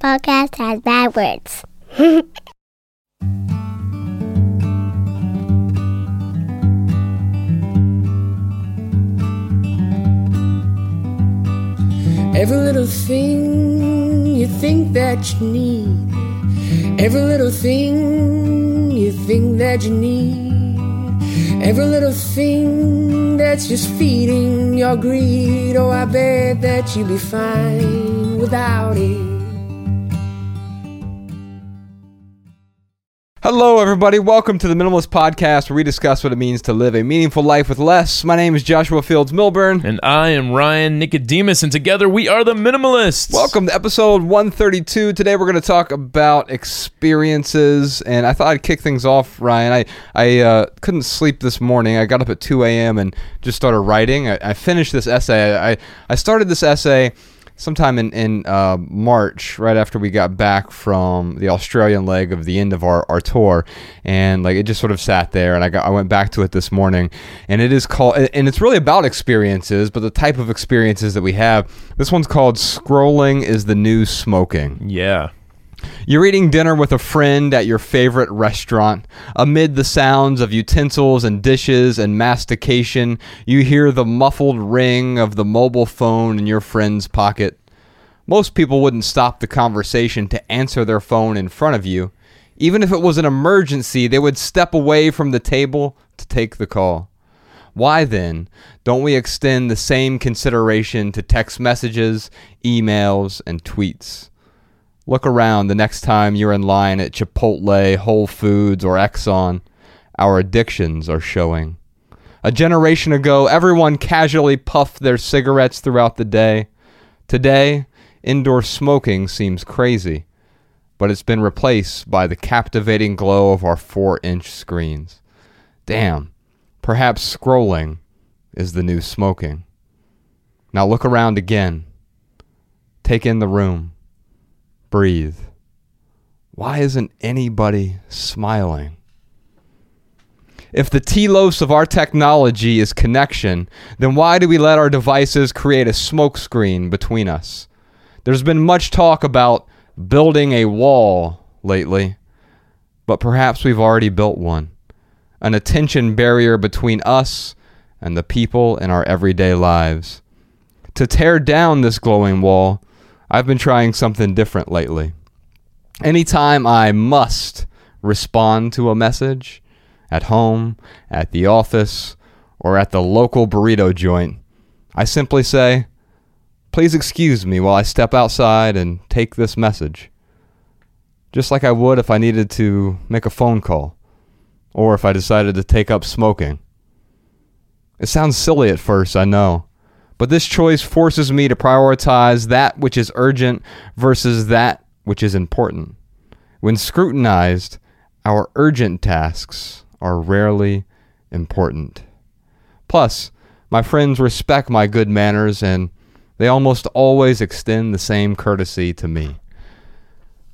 podcast has bad words. Every little thing you think that you need. Every little thing you think that you need. Every little thing that's just feeding your greed. Oh, I bet that you'd be fine without it. Everybody. Welcome to the Minimalist Podcast, where we discuss what it means to live a meaningful life with less. My name is Joshua Fields Millburn. And I am Ryan Nicodemus, and together we are the Minimalists. Welcome to episode 132. Today we're going to talk about experiences, and I thought I'd kick things off, Ryan. I I uh, couldn't sleep this morning. I got up at 2 a.m. and just started writing. I, I finished this essay. I I started this essay sometime in in uh, March, right after we got back from the Australian leg of the end of our, our tour, and like it just sort of sat there, and I got I went back to it this morning, and it is called and it's really about experiences, but the type of experiences that we have. This one's called "Scrolling is the New Smoking." Yeah. You're eating dinner with a friend at your favorite restaurant. Amid the sounds of utensils and dishes and mastication, you hear the muffled ring of the mobile phone in your friend's pocket. Most people wouldn't stop the conversation to answer their phone in front of you. Even if it was an emergency, they would step away from the table to take the call. Why then don't we extend the same consideration to text messages, emails, and tweets? Look around the next time you're in line at Chipotle, Whole Foods, or Exxon. Our addictions are showing. A generation ago, everyone casually puffed their cigarettes throughout the day. Today, indoor smoking seems crazy, but it's been replaced by the captivating glow of our 4 inch screens. Damn, perhaps scrolling is the new smoking. Now look around again. Take in the room. Breathe. Why isn't anybody smiling? If the telos of our technology is connection, then why do we let our devices create a smokescreen between us? There's been much talk about building a wall lately, but perhaps we've already built one an attention barrier between us and the people in our everyday lives. To tear down this glowing wall, I've been trying something different lately. Anytime I must respond to a message at home, at the office, or at the local burrito joint, I simply say, Please excuse me while I step outside and take this message. Just like I would if I needed to make a phone call, or if I decided to take up smoking. It sounds silly at first, I know. But this choice forces me to prioritize that which is urgent versus that which is important. When scrutinized, our urgent tasks are rarely important. Plus, my friends respect my good manners and they almost always extend the same courtesy to me.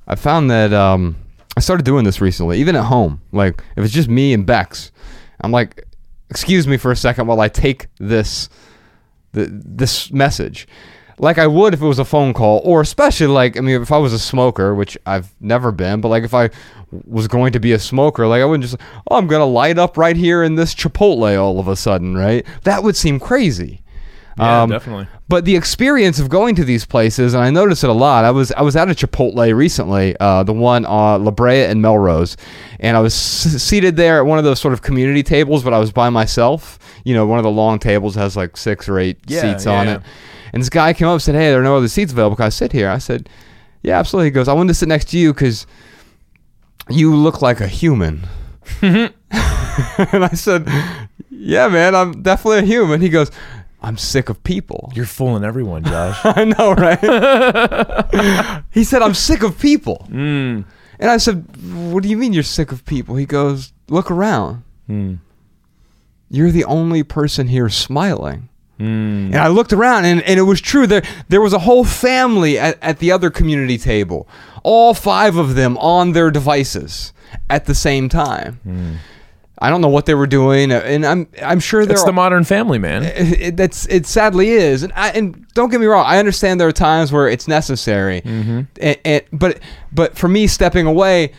I found that um, I started doing this recently, even at home. Like, if it's just me and Bex, I'm like, excuse me for a second while I take this the, this message like I would if it was a phone call, or especially like I mean, if I was a smoker, which I've never been, but like if I was going to be a smoker, like I wouldn't just oh I'm gonna light up right here in this Chipotle all of a sudden, right? That would seem crazy. Yeah, Um, definitely. But the experience of going to these places, and I noticed it a lot. I was I was at a Chipotle recently, uh, the one on La Brea and Melrose, and I was s- seated there at one of those sort of community tables, but I was by myself. You know, one of the long tables has like six or eight Yeah, seats on yeah. it. And this guy came up and said, "Hey, there are no other seats available. Can I sit here?" I said, "Yeah, absolutely." He goes, "I wanted to sit next to you because you look like a human." and I said, "Yeah, man, I'm definitely a human." He goes, "I'm sick of people." You're fooling everyone, Josh. I know, right? he said, I'm sick of people. mm. And I said, What do you mean you're sick of people? He goes, Look around. Mm. You're the only person here smiling. Mm. And I looked around, and, and it was true. There, there was a whole family at, at the other community table, all five of them on their devices at the same time. I don't know what they were doing, uh, and I'm I'm sure It's the modern family, man. it, that's it sadly is and I, and don't get me wrong i understand there are times where it's necessary. And, and but but for me stepping away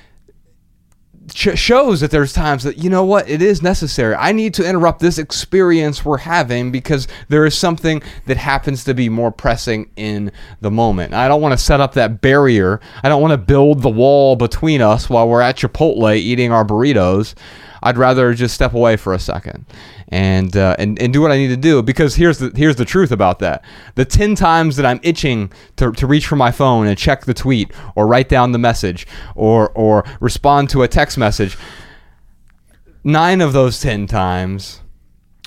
ch- shows that there's times that you know what it is necessary. I need to interrupt this experience we're having because there is something that happens to be more pressing in the moment. I don't want to set up that barrier. I don't want to build the wall between us while we're at chipotle eating our burritos I'd rather just step away for a second and uh, and and do what I need to do because here's the here's the truth about that. The ten times that I'm itching to, to reach for my phone and check the tweet or write down the message or or respond to a text message, nine of those ten times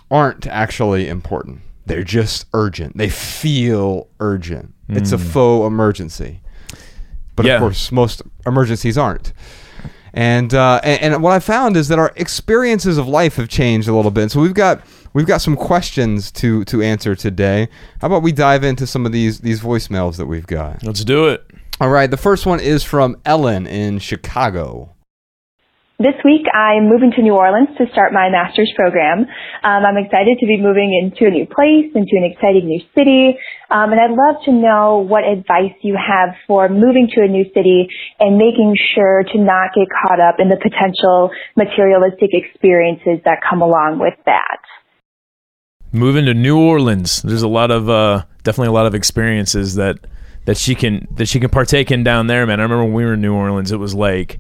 aren't actually important. They're just urgent. They feel urgent. It's a faux emergency. But Yeah. of course, most emergencies aren't. And, uh, and and what I found is that our experiences of life have changed a little bit. So we've got we've got some questions to to answer today. How about we dive into some of these these voicemails that we've got? Let's do it. All right, the first one is from Ellen in Chicago. This week, I'm moving to New Orleans to start my master's program. Um, I'm excited to be moving into a new place, into an exciting new city, um, and I'd love to know what advice you have for moving to a new city and making sure to not get caught up in the potential materialistic experiences that come along with that. Moving to New Orleans. There's a lot of uh, definitely a lot of experiences that that she can that she can partake in down there, man. I remember when we were in New Orleans, it was like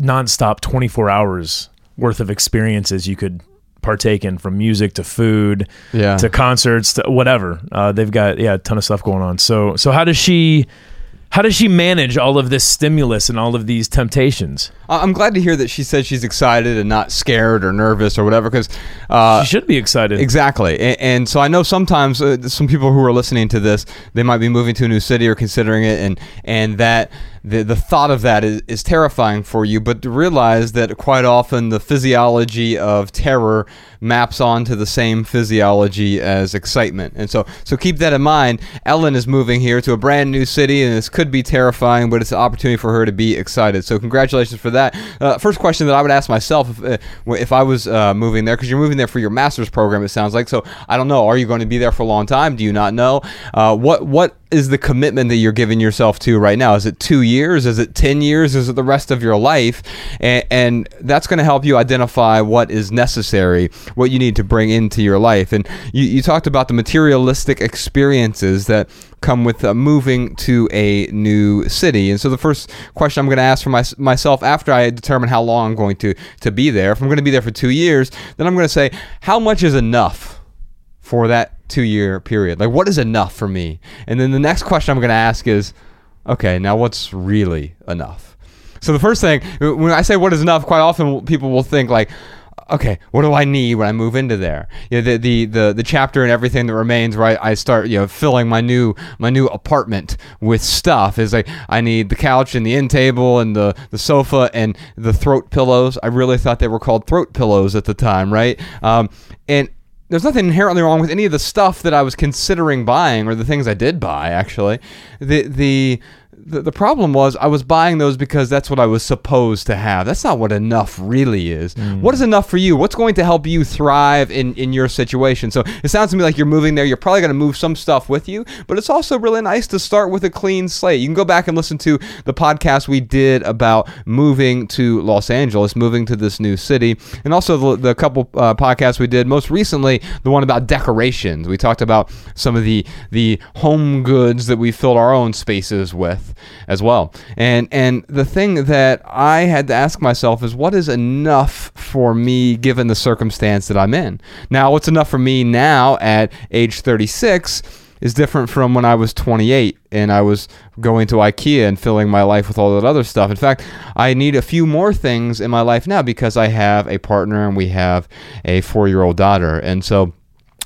nonstop 24 hours worth of experiences you could partake in from music to food Yeah. to concerts to whatever. Uh, they've got yeah, a ton of stuff going on. So so how does she how does she manage all of this stimulus and all of these temptations? I'm glad to hear that she said she's excited and not scared or nervous or whatever because uh, She should be excited. Exactly. And, and so I know sometimes uh, some people who are listening to this, they might be moving to a new city or considering it, and and that the the thought of that is, is terrifying for you. But to realize that quite often the physiology of terror maps onto the same physiology as excitement. And so so keep that in mind. Ellen is moving here to a brand new city, and this could be terrifying, but it's an opportunity for her to be excited. So congratulations for that. Uh, first question that I would ask myself if, uh, if I was uh, moving there, because you're moving there for your master's program, it sounds like. So I don't know. Are you going to be there for a long time? Do you not know? Uh, what what is the commitment that you're giving yourself to right now? Is it two years? Is it ten years? Is it the rest of your life? And, and that's going to help you identify what is necessary, what you need to bring into your life. And you, you talked about the materialistic experiences that come with uh, moving to a new city. And so the first question I'm going to ask for my, myself after I determine how long I'm going to to be there, if I'm going to be there for two years, then I'm going to say how much is enough for that two year period. Like what is enough for me? And then the next question I'm going to ask is, okay, now what's really enough? So the first thing when I say what is enough, quite often people will think like okay, what do I need when I move into there? You know, the, the, the, the chapter and everything that remains, right? I start, you know, filling my new, my new apartment with stuff is like, I need the couch and the end table and the, the sofa and the throat pillows. I really thought they were called throat pillows at the time, right? Um, and, there's nothing inherently wrong with any of the stuff that I was considering buying or the things I did buy actually. The the the, the problem was I was buying those because that's what I was supposed to have. That's not what enough really is. What is enough for you? What's going to help you thrive in, in your situation? So it sounds to me like you're moving there. You're probably going to move some stuff with you, but it's also really nice to start with a clean slate. You can go back and listen to the podcast we did about moving to Los Angeles, moving to this new city, and also the, the couple uh, podcasts we did most recently, the one about decorations. We talked about some of the the home goods that we filled our own spaces with as well. And and the thing that I had to ask myself is what is enough for me given the circumstance that I'm in. Now, what's enough for me now at age 36 is different from when I was 28 and I was going to IKEA and filling my life with all that other stuff. In fact, I need a few more things in my life now because I have a partner and we have a 4-year-old daughter. And so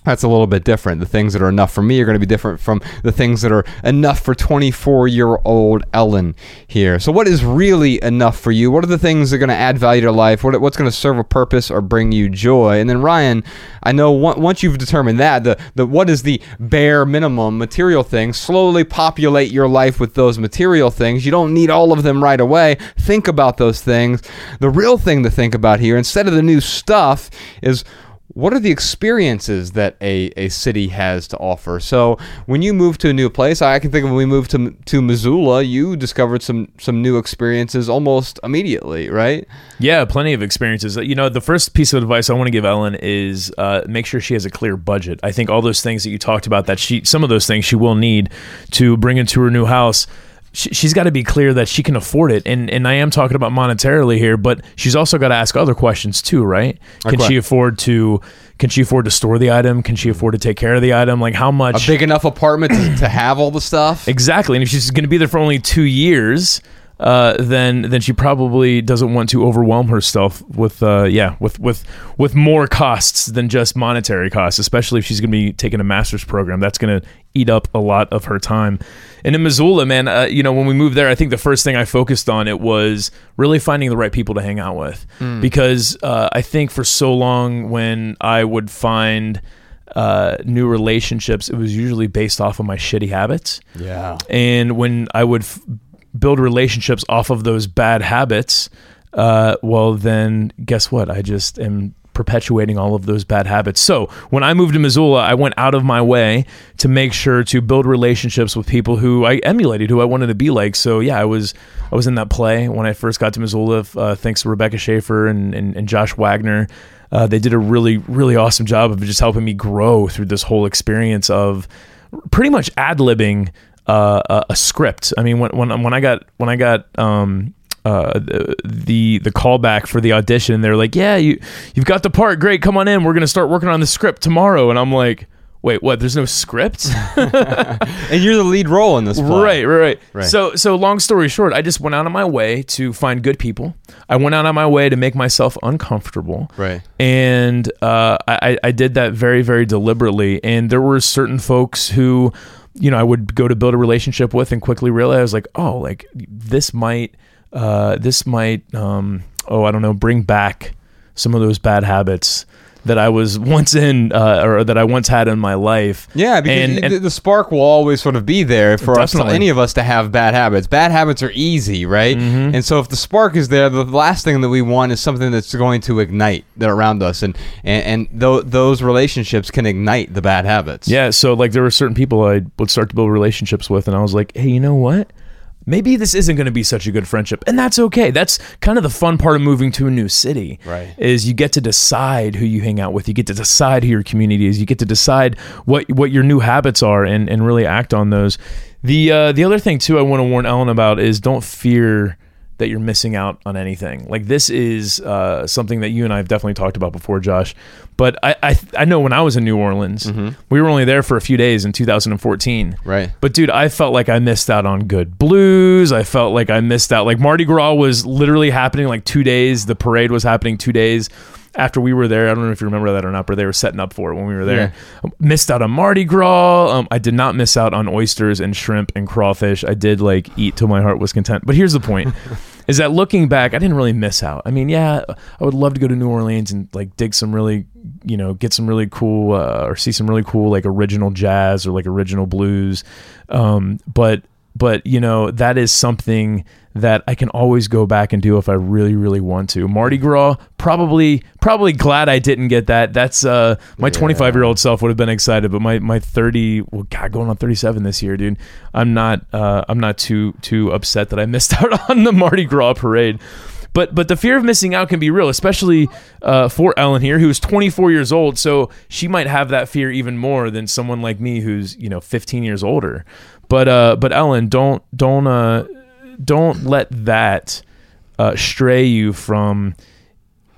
that's a little bit different. The things that are enough for me are going to be different from the things that are enough for 24 year old Ellen here. So, what is really enough for you? What are the things that are going to add value to life? What, what's going to serve a purpose or bring you joy? And then, Ryan, I know once you've determined that, the, the what is the bare minimum material things, slowly populate your life with those material things. You don't need all of them right away. Think about those things. The real thing to think about here, instead of the new stuff, is what are the experiences that a, a city has to offer? So when you move to a new place, I can think of when we moved to to Missoula, you discovered some some new experiences almost immediately, right? Yeah, plenty of experiences. You know, the first piece of advice I want to give Ellen is uh, make sure she has a clear budget. I think all those things that you talked about, that she some of those things she will need to bring into her new house she's got to be clear that she can afford it and and I am talking about monetarily here but she's also got to ask other questions too right can Okay. she afford to can she afford to store the item can she afford to take care of the item like how much? A big enough apartment to, to have all the stuff. exactly and if she's going to be there for only 2 years uh, then then she probably doesn't want to overwhelm herself with uh, yeah with with with more costs than just monetary costs, especially if she's going to be taking a master's program. That's going to eat up a lot of her time. And in Missoula, man, uh, you know when we moved there, I think the first thing I focused on it was really finding the right people to hang out with, because uh, I think for so long when I would find uh, new relationships, it was usually based off of my shitty habits. Yeah. And when I would f- build relationships off of those bad habits, uh, well, then guess what? I just am perpetuating all of those bad habits. So when I moved to Missoula, I went out of my way to make sure to build relationships with people who I emulated, who I wanted to be like. So yeah, I was I was in that play when I first got to Missoula. Uh, thanks to Rebecca Schaefer and, and, and Josh Wagner. Uh, they did a really, really awesome job of just helping me grow through this whole experience of pretty much ad libbing uh, a, a script. I mean, when when when I got when I got um, uh, the the callback for the audition, they're like, "Yeah, you you've got the part. Great, come on in. We're gonna start working on the script tomorrow." And I'm like, "Wait, what? There's no script?" And you're the lead role in this play. Right, right, right, Right. So, so long story short, I just went out of my way to find good people. I went out of my way to make myself uncomfortable. Right. And uh, I, I did that very, very deliberately. And there were certain folks who, you know, I would go to build a relationship with and quickly realize, like, oh, like this might, uh, this might, um, oh, I don't know, bring back some of those bad habits that I was once in, uh, or that I once had in my life. Yeah, because And- the- and- the spark will always sort of be there for us, any of us to have bad habits. Bad habits are easy, right? Mm-hmm. And so if the spark is there, the last thing that we want is something that's going to ignite that around us, and and, and th- those relationships can ignite the bad habits. Yeah, so like there were certain people I would start to build relationships with, and I was like, hey, you know what? Maybe this isn't going to be such a good friendship, and that's okay. That's kind of the fun part of moving to a new city. Right. Is you get to decide who you hang out with. You get to decide who your community is. You get to decide what what your new habits are, and and really act on those. The uh, the other thing too, I want to warn Ellen about is don't fear that you're missing out on anything. Like this is uh, something that you and I have definitely talked about before, Josh. But I I, I know when I was in New Orleans, we were only there for a few days in 2014. Right. But dude, I felt like I missed out on good blues. I felt like I missed out. Like Mardi Gras was literally happening like two days. The parade was happening two days after we were there. I don't know if you remember that or not, but they were setting up for it when we were there. Missed out on Mardi Gras. Um, I did not miss out on oysters and shrimp and crawfish. I did like eat till my heart was content. But here's the point. Is that looking back, I didn't really miss out. I mean, yeah, I would love to go to New Orleans and like dig some really, you know, get some really cool uh, or see some really cool like original jazz or like original blues. Um, but but you know that is something that I can always go back and do if I really really want to. Mardi Gras probably probably glad I didn't get that. That's uh my 25 year old self would have been excited, but my my 30 well God going on 37 this year, dude. I'm not uh I'm not too too upset that I missed out on the Mardi Gras parade. But but the fear of missing out can be real, especially uh, for Ellen here, who's 24 years old. So she might have that fear even more than someone like me, who's you know 15 years older. But uh, but Ellen, don't don't uh, don't let that uh, stray you from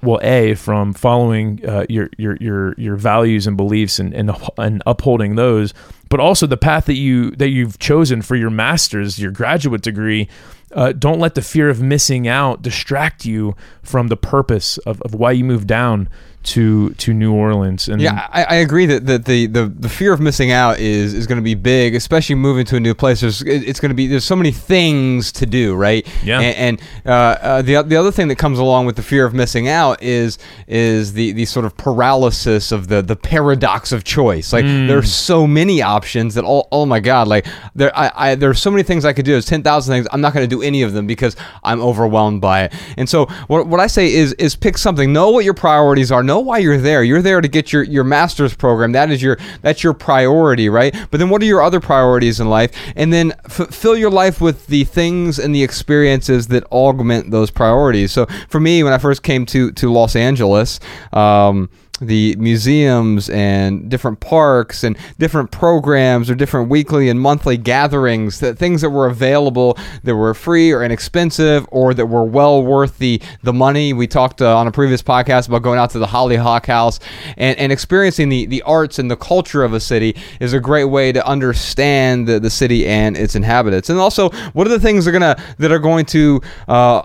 well a from following uh, your your your your values and beliefs and, and and upholding those but also the path that you that you've chosen for your master's, your graduate degree. Uh, don't let the fear of missing out distract you from the purpose of, of why you moved down to to New Orleans. And Yeah, I, I agree that, that the, the, the fear of missing out is, is going to be big, especially moving to a new place. There's it's going to be there's so many things to do, right? Yeah. And, and uh, uh, the the other thing that comes along with the fear of missing out is is the, the sort of paralysis of the the paradox of choice. Like there's so many options that oh oh my god, like there I, I there's so many things I could do. There's ten thousand things. I'm not going to do any of them because I'm overwhelmed by it. And so what what I say is is pick something. Know what your priorities are. Know why you're there. You're there to get your your master's program. That is your that's your priority, right? But then what are your other priorities in life? And then f- fill your life with the things and the experiences that augment those priorities. So for me, when I first came to to Los Angeles. Um, the museums and different parks and different programs or different weekly and monthly gatherings that things that were available that were free or inexpensive or that were well worth the the money. We talked uh, on a previous podcast about going out to the hollyhock house and, and experiencing the the arts and the culture of a city is a great way to understand the, the city and its inhabitants. And also what are the things that are gonna that are going to uh,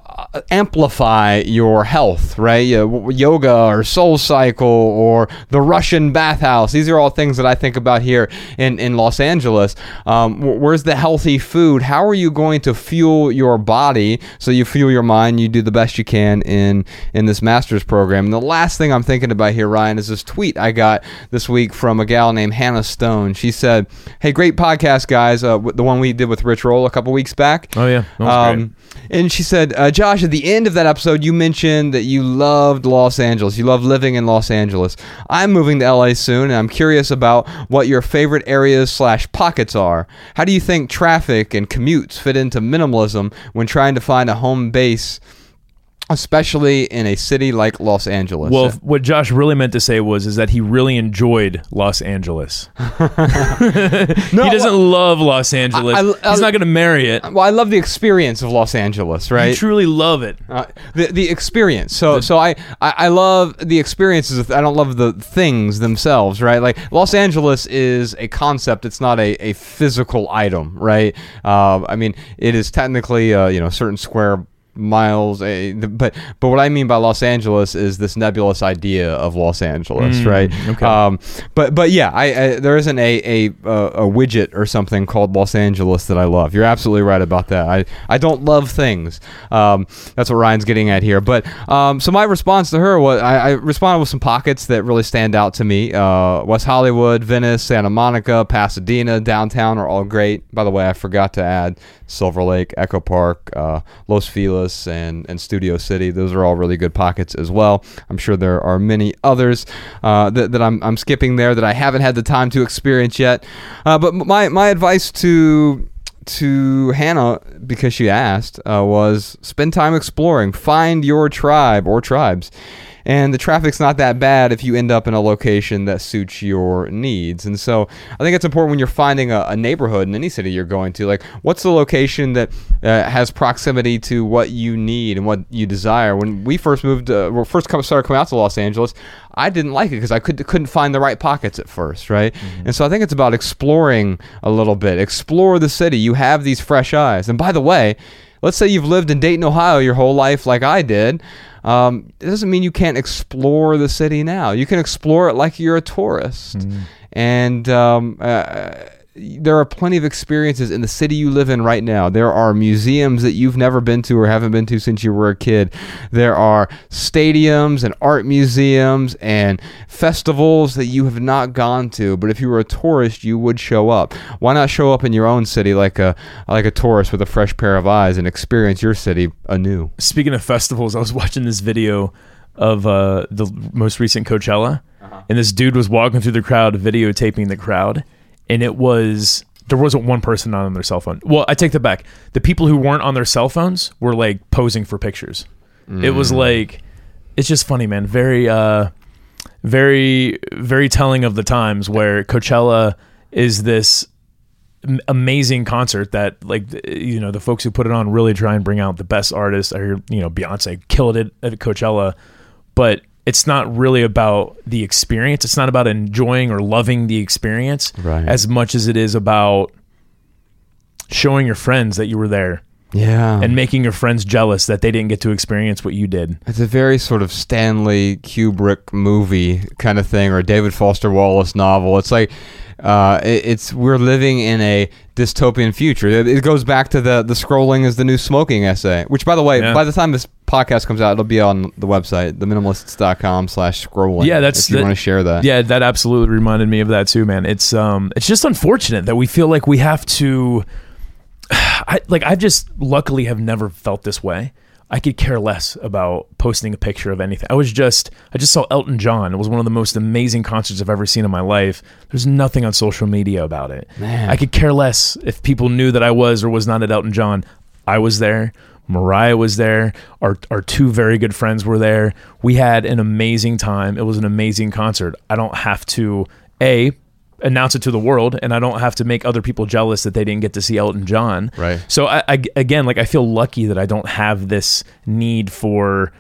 amplify your health right? Yoga or soul cycle or the russian bathhouse these are all things that i think about here in, in los angeles um, wh- where's the healthy food how are you going to fuel your body so you fuel your mind you do the best you can in in this master's program and the last thing i'm thinking about here ryan is this tweet i got this week from a gal named hannah stone she said hey great podcast guys uh, the one we did with rich roll a couple weeks back Oh, yeah. That was great. um, and she said, uh, Josh, at the end of that episode, you mentioned that you loved Los Angeles. You love living in Los Angeles. I'm moving to LA soon, and I'm curious about what your favorite areas slash pockets are. How do you think traffic and commutes fit into minimalism when trying to find a home base, especially in a city like Los Angeles? Well, what Josh really meant to say was is that he really enjoyed Los Angeles. no, he doesn't love Los Angeles. I- I- He's not going to marry it. well, I love the experience of Los Angeles, right? You truly love it. Uh, the the experience. So so I, I I love the experiences. I don't love the things themselves, right? Like Los Angeles is a concept. It's not a, a physical item, right? Uh, I mean, it is technically uh, you know certain square miles a, but but what I mean by Los Angeles is this nebulous idea of Los Angeles right? okay. um but but yeah I, I there isn't a a a widget or something called Los Angeles that I love. You're absolutely right about that. I I don't love things. Um that's what Ryan's getting at here. But um so my response to her was I, I responded with some pockets that really stand out to me. Uh West Hollywood Venice Santa Monica Pasadena downtown are all great. By the way I forgot to add Silver Lake Echo Park uh, Los Feliz and and Studio City. Those are all really good pockets as well. I'm sure there are many others uh, that, that I'm, I'm skipping there that I haven't had the time to experience yet. Uh, but my my advice to to Hannah because she asked uh, was spend time exploring, find your tribe or tribes. And the traffic's not that bad if you end up in a location that suits your needs. And so I think it's important when you're finding a, a neighborhood in any city you're going to, like what's the location that uh, has proximity to what you need and what you desire. When we first moved, uh, well, first come, started coming out to Los Angeles, I didn't like it because I could, couldn't find the right pockets at first, right? And so I think it's about exploring a little bit. Explore the city. You have these fresh eyes. And by the way, let's say you've lived in Dayton, Ohio your whole life, like I did. Um, it doesn't mean you can't explore the city now. You can explore it like you're a tourist. And um, uh, there are plenty of experiences in the city you live in right now. There are museums that you've never been to or haven't been to since you were a kid. There are stadiums and art museums and festivals that you have not gone to, but if you were a tourist, you would show up. Why not show up in your own city like a like a tourist with a fresh pair of eyes and experience your city anew? Speaking of festivals, I was watching this video of uh, the most recent Coachella, and this dude was walking through the crowd, videotaping the crowd, and it was there wasn't one person not on their cell phone. Well, I take that back. The people who weren't on their cell phones were like posing for pictures. It was like it's just funny, man. Very uh very very telling of the times where Coachella is this amazing concert that like you know the folks who put it on really try and bring out the best artists. I hear you know Beyonce killed it at Coachella, but it's not really about the experience. It's not about enjoying or loving the experience Right. as much as it is about showing your friends that you were there Yeah. and making your friends jealous that they didn't get to experience what you did. It's a very sort of Stanley Kubrick movie kind of thing, or a David Foster Wallace novel. It's like uh, it- it's we're living in a dystopian future. It, it goes back to the the scrolling is the new smoking essay. Which, by the way, Yeah. by the time this podcast comes out, it'll be on the website, theminimalists.com slash scrolling. Yeah, that's if you want to share that. Yeah, that absolutely reminded me of that too, man. It's um it's just unfortunate that we feel like we have to I like I've just luckily have never felt this way. I could care less about posting a picture of anything. I was just I just saw Elton John. It was one of the most amazing concerts I've ever seen in my life. There's nothing on social media about it. Man. I could care less if people knew that I was or was not at Elton John. I was there. Mariah was there. Our our two very good friends were there. We had an amazing time. It was an amazing concert. I don't have to a announce it to the world, and I don't have to make other people jealous that they didn't get to see Elton John. Right. So I, I again, like I feel lucky that I don't have this need for,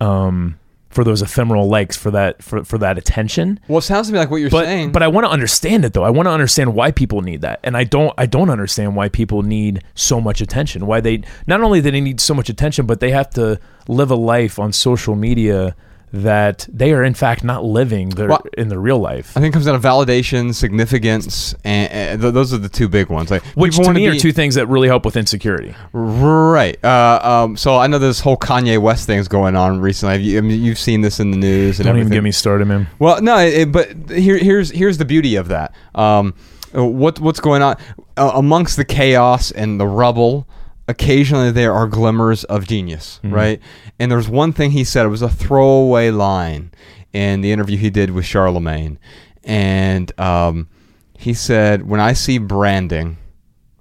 um, for those ephemeral likes for that for for that attention Well, it sounds to me like what you're but saying. but I want to understand it though. I want to understand why people need that, and I don't. I don't understand why people need so much attention. Why they not only do they need so much attention, but they have to live a life on social media that they are in fact not living their, Well, in their real life. I think it comes down to validation, significance, and, and th- those are the two big ones. Like Which to me are be- two things that really help with insecurity. Right. Uh, um, so I know this whole Kanye West thing's going on recently. You, I mean, you've seen this in the news and Don't everything. even get me started, man. Well, no, it, but here, here's here's the beauty of that. Um, what what's going on uh, amongst the chaos and the rubble? Occasionally, there are glimmers of genius, right? And there's one thing he said. It was a throwaway line in the interview he did with Charlamagne, and um, he said, "When I see branding,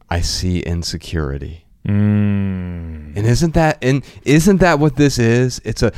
I see insecurity." Mm. And isn't that and isn't that what this is? It's a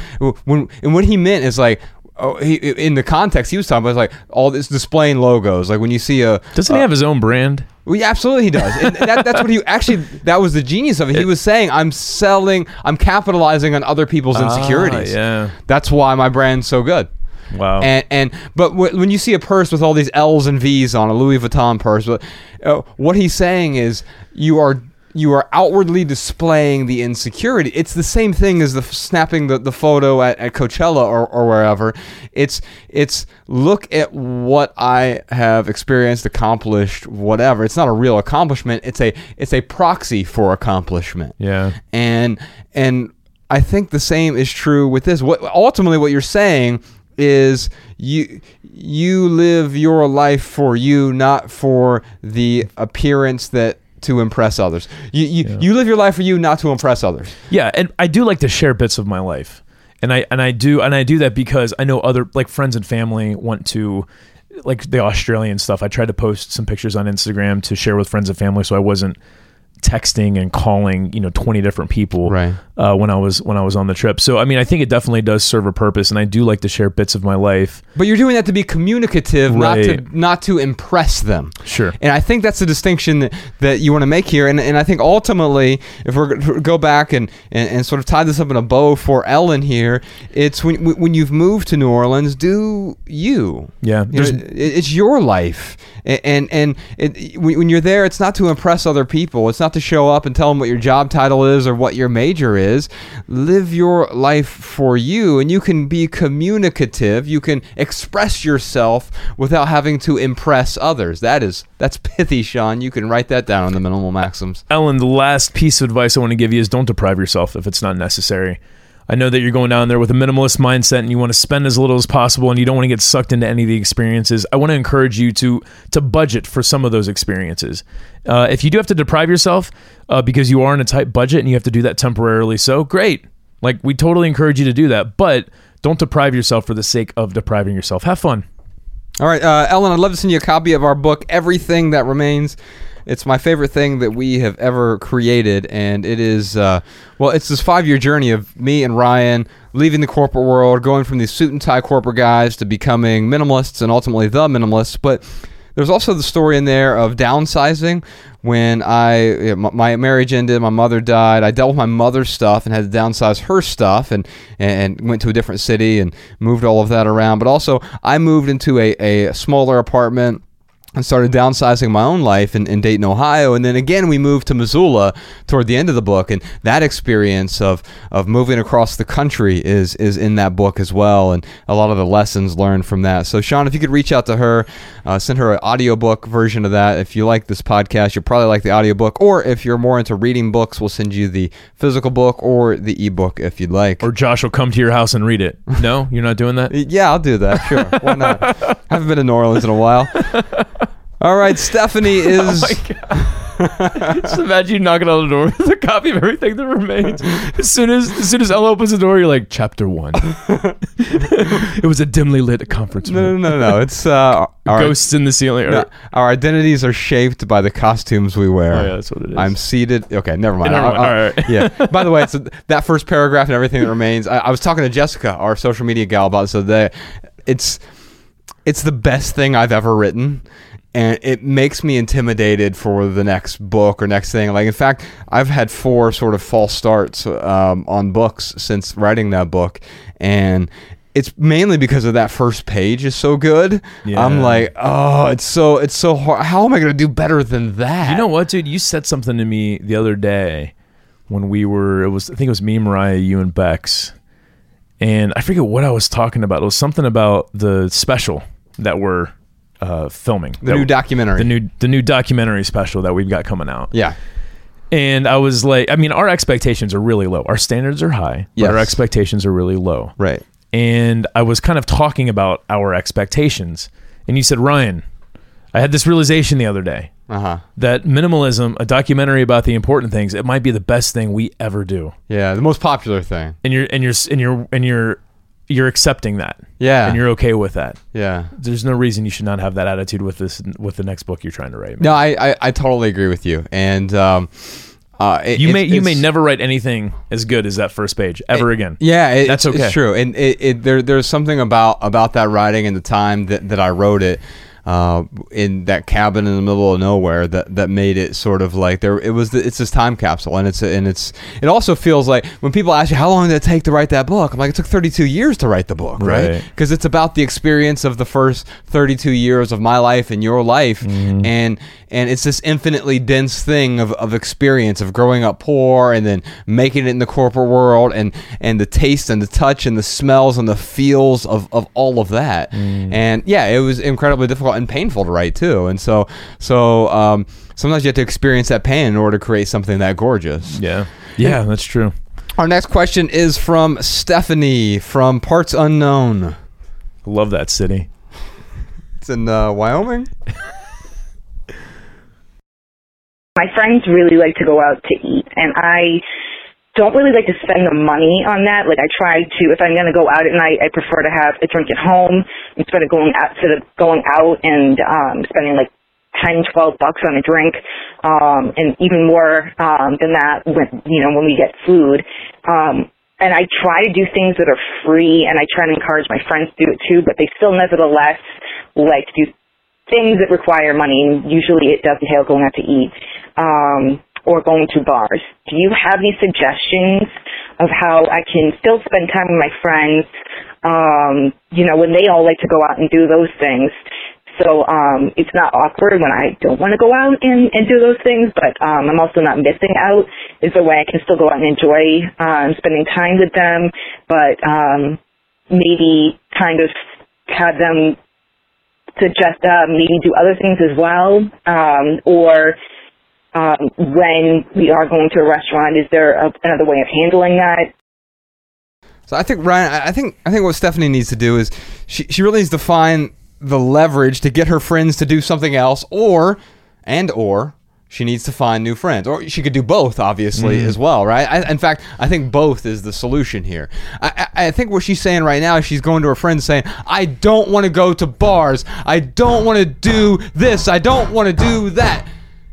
when and what he meant is like oh he in the context he was talking about is like all this displaying logos like when you see a Doesn't he have his own brand? Well, yeah, absolutely he does. And that, that's what he actually that was the genius of it. He was saying I'm selling I'm capitalizing on other people's insecurities. Ah, yeah. That's why my brand's so good. Wow. And and but wh- when you see a purse with all these L's and V's on a Louis Vuitton purse, uh, what he's saying is you are you are outwardly displaying the insecurity. It's the same thing as the snapping the, the photo at, at Coachella or, or wherever. It's it's look at what I have experienced, accomplished, whatever. It's not a real accomplishment. It's a it's a proxy for accomplishment yeah. and and I think the same is true with this. What ultimately what you're saying is you you live your life for you, not for the appearance that to impress others. You you, you live your life for you, not to impress others. Yeah, and I do like to share bits of my life, and I and I do and I do that because I know other like friends and family want to, like the Australian stuff. I tried to post some pictures on Instagram to share with friends and family, so I wasn't texting and calling you know 20 different people Right. uh, when I was when I was on the trip. So I mean, I think it definitely does serve a purpose, and I do like to share bits of my life. But you're doing that to be communicative, not to not to impress them. Sure. And I think that's the distinction that, that you want to make here. And, and I think ultimately, if we're to go back and, and, and sort of tie this up in a bow for Ellen here, it's when when you've moved to New Orleans, do you? Yeah, You know, it's your life, and and, it, when you're there, it's not to impress other people. It's not to show up and tell them what your job title is or what your major is. Live your life for you, and you can be communicative. You can express yourself without having to impress others. That is that's pithy, Sean. You can write that down on the minimal maxims. Ellen, the last piece of advice I want to give you is don't deprive yourself if it's not necessary. I know that you're going down there with a minimalist mindset and you want to spend as little as possible and you don't want to get sucked into any of the experiences. I want to encourage you to to budget for some of those experiences. Uh, if you do have to deprive yourself uh, because you are on a tight budget and you have to do that temporarily, so great. Like we totally encourage you to do that, but don't deprive yourself for the sake of depriving yourself. Have fun. All right, uh, Ellen, I'd love to send you a copy of our book, Everything That Remains. It's my favorite thing that we have ever created, and it is, uh, well, it's this five year journey of me and Ryan leaving the corporate world, going from these suit and tie corporate guys to becoming minimalists and ultimately the minimalists. But there's also the story in there of downsizing. When I my marriage ended, my mother died. I dealt with my mother's stuff and had to downsize her stuff, and and went to a different city and moved all of that around. But also, I moved into a, a smaller apartment and started downsizing my own life in, in Dayton, Ohio. And then again, we moved to Missoula toward the end of the book. And that experience of, of moving across the country is, is in that book as well. And a lot of the lessons learned from that. So, Sean, if you could reach out to her, uh, send her an audiobook version of that. If you like this podcast, you'll probably like the audiobook. Or if you're more into reading books, we'll send you the physical book or the ebook if you'd like. Or Josh will come to your house and read it. No, you're not doing that. yeah, I'll do that. Sure. Why not? haven't been to New Orleans in a while. All right, Stephanie is. Just imagine you knocking on the door with a copy of everything that remains. As soon as as soon as Elle opens the door, you're like, chapter one. it was a dimly lit conference room. no, no, no. no. It's uh, our, Ghosts in the ceiling. no, our identities are shaped by the costumes we wear. Oh yeah, that's what it is. I'm seated. Okay, never mind. Never mind. All right. yeah. By the way, it's that first paragraph and everything that remains. I, I was talking to Jessica, our social media gal, about other day. It's it's the best thing I've ever written. And it makes me intimidated for the next book or next thing. Like, in fact, I've had four sort of false starts um, on books since writing that book, and it's mainly because of that first page is so good. Yeah. I'm like, oh, it's so it's so hard. How am I going to do better than that? You know what, dude? You said something to me the other day when we were. It was I think it was me, Mariah, you, and Bex, and I forget what I was talking about. It was something about the special that we're uh, filming. the That- new documentary. the new the new documentary special that we've got coming out. yeah. And I was like, I mean, our expectations are really low. Our standards are high, but our expectations are really low. Right. And I was kind of talking about our expectations, and you said, Ryan, I had this realization the other day Uh huh. that minimalism, a documentary about the important things, it might be the best thing we ever do. Yeah, the most popular thing. And you're and you're and you're and you're you're accepting that. Yeah. And you're okay with that. Yeah. There's no reason you should not have that attitude with this with the next book you're trying to write. man. No, I, I, I totally agree with you. And um, uh, it- You may you may never write anything as good as that first page ever again. Yeah, it, That's okay. It's true, and it, it there there's something about about that writing and the time that, that I wrote it. Uh, in that cabin in the middle of nowhere, that, that made it sort of like there. It was the, it's this time capsule, and it's and it's it also feels like when people ask you how long did it take to write that book, I'm like it took 32 years to write the book, right? Right. Because it's about the experience of the first 32 years of my life and your life, and and it's this infinitely dense thing of, of experience of growing up poor and then making it in the corporate world and and the taste and the touch and the smells and the feels of, of all of that and yeah it was incredibly difficult and painful to write too and so so um, sometimes you have to experience that pain in order to create something that gorgeous Yeah. Yeah, that's true. our next question is from stephanie from parts unknown Love that city. it's in uh, wyoming my friends really like to go out to eat and I don't really like to spend the money on that. Like I try to if I'm gonna go out at night I prefer to have a drink at home instead of going out instead of going out and um spending like ten, twelve bucks on a drink. Um and even more um than that when you know, when we get food. Um and I try to do things that are free and I try to encourage my friends to do it too, but they still nevertheless like to do things that require money, and usually it does entail going out to eat um, or going to bars. Do you have any suggestions of how I can still spend time with my friends? Um, you know, when they all like to go out and do those things. So um, it's not awkward when I don't want to go out and, and do those things, but um, I'm also not missing out. Is a way I can still go out and enjoy um, spending time with them, but um, maybe kind of have them suggest uh, maybe do other things as well, um, or um, when we are going to a restaurant, is there a, another way of handling that? So I think Ryan, I think I think what Stephanie needs to do is she she really needs to find the leverage to get her friends to do something else, or and or she needs to find new friends, or she could do both, obviously mm-hmm. as well, right? I, in fact, I think both is the solution here. I, I I think what she's saying right now is she's going to her friends saying, "I don't want to go to bars. I don't want to do this. I don't want to do that."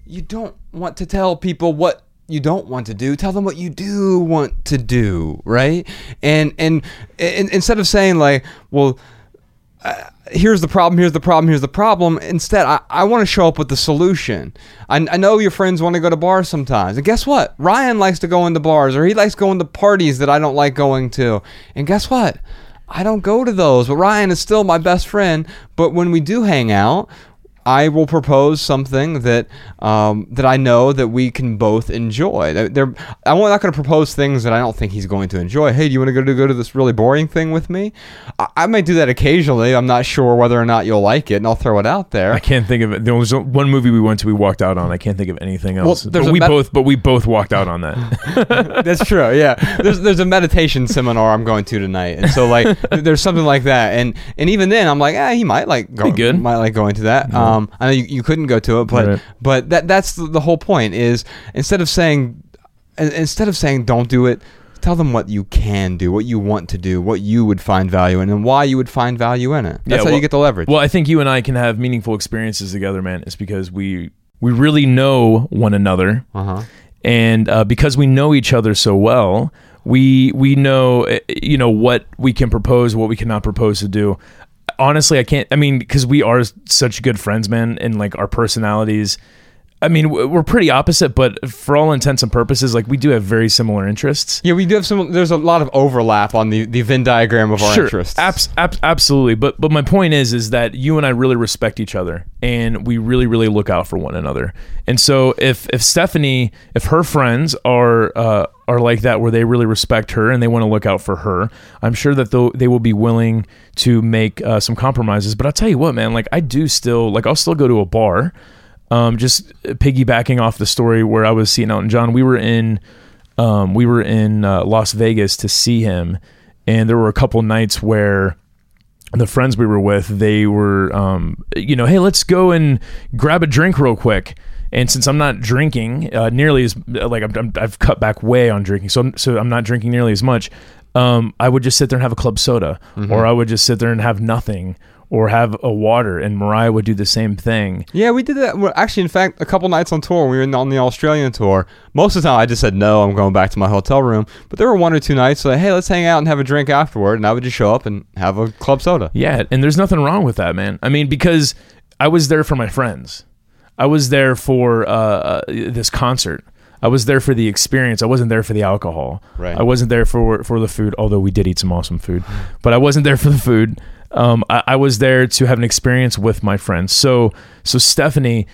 You don't want to tell people what you don't want to do tell them what you do want to do right and and, and instead of saying like well uh, here's the problem, here's the problem, here's the problem. Instead, I, I want to show up with the solution. I, I know your friends want to go to bars sometimes. And guess what? Ryan likes to go into bars or he likes going to parties that I don't like going to. And guess what? I don't go to those, but Ryan is still my best friend. But when we do hang out, I will propose something that um, that I know that we can both enjoy. I'm not going to propose things that I don't think he's going to enjoy. Hey, do you want to go to go to this really boring thing with me? I, I might do that occasionally. I'm not sure whether or not you'll like it, and I'll throw it out there. I can't think of it. There was one movie we went to. We walked out on. I can't think of anything else. there's but we met- both, but we both walked out on that. That's true. Yeah, there's there's a meditation seminar I'm going to tonight, and so like there's something like that, and and even then I'm like, ah, he might like go, good. might like going to that. Um, I know you, you couldn't go to it, but Right. but that that's the, the whole point is instead of saying instead of saying don't do it. Tell them what you can do, what you want to do, what you would find value in, and why you would find value in it. That's Yeah, how well- you get the leverage. Well, I think you and I can have meaningful experiences together, man. It's because we we really know one another, uh-huh. and uh, because we know each other so well, we we know uh, you know what we can propose, what we cannot propose to do. Honestly, I can't. I mean, because we are such good friends, man, and like our personalities. I mean, we're pretty opposite, but for all intents and purposes, like we do have very similar interests. Yeah, we do have some. There's a lot of overlap on the, the Venn diagram of our interests. Abs- abs- absolutely. But but my point is is that you and I really respect each other and we really really look out for one another. And so if if Stephanie if her friends are uh, are like that where they really respect her and they want to look out for her, I'm sure that they will be willing to make uh, some compromises. But I'll tell you what, man, like I do still like I'll still go to a bar. Um, just piggybacking off the story where I was seeing Elton John, we were in um, we were in uh, Las Vegas to see him, and there were a couple nights where the friends we were with they were um, you know hey let's go and grab a drink real quick and since I'm not drinking uh, nearly as like I'm, I'm, I've cut back way on drinking so I'm, so I'm not drinking nearly as much um, I would just sit there and have a club soda or I would just sit there and have nothing or have a water and Mariah would do the same thing Yeah, we did that. Well, actually, in fact, a couple nights on tour, we were on the Australian tour. Most of the time, I just said no. I'm going back to my hotel room. But there were one or two nights like, hey, let's hang out and have a drink afterward. And I would just show up and have a club soda. Yeah, and there's nothing wrong with that, man. I mean, because I was there for my friends. I was there for uh, uh, this concert. I was there for the experience. I wasn't there for the alcohol. Right. I wasn't there for for the food, although we did eat some awesome food. But I wasn't there for the food. Um, I, I was there to have an experience with my friends. So, so Stephanie,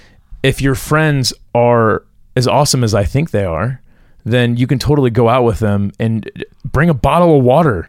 if your friends are as awesome as I think they are, then you can totally go out with them and bring a bottle of water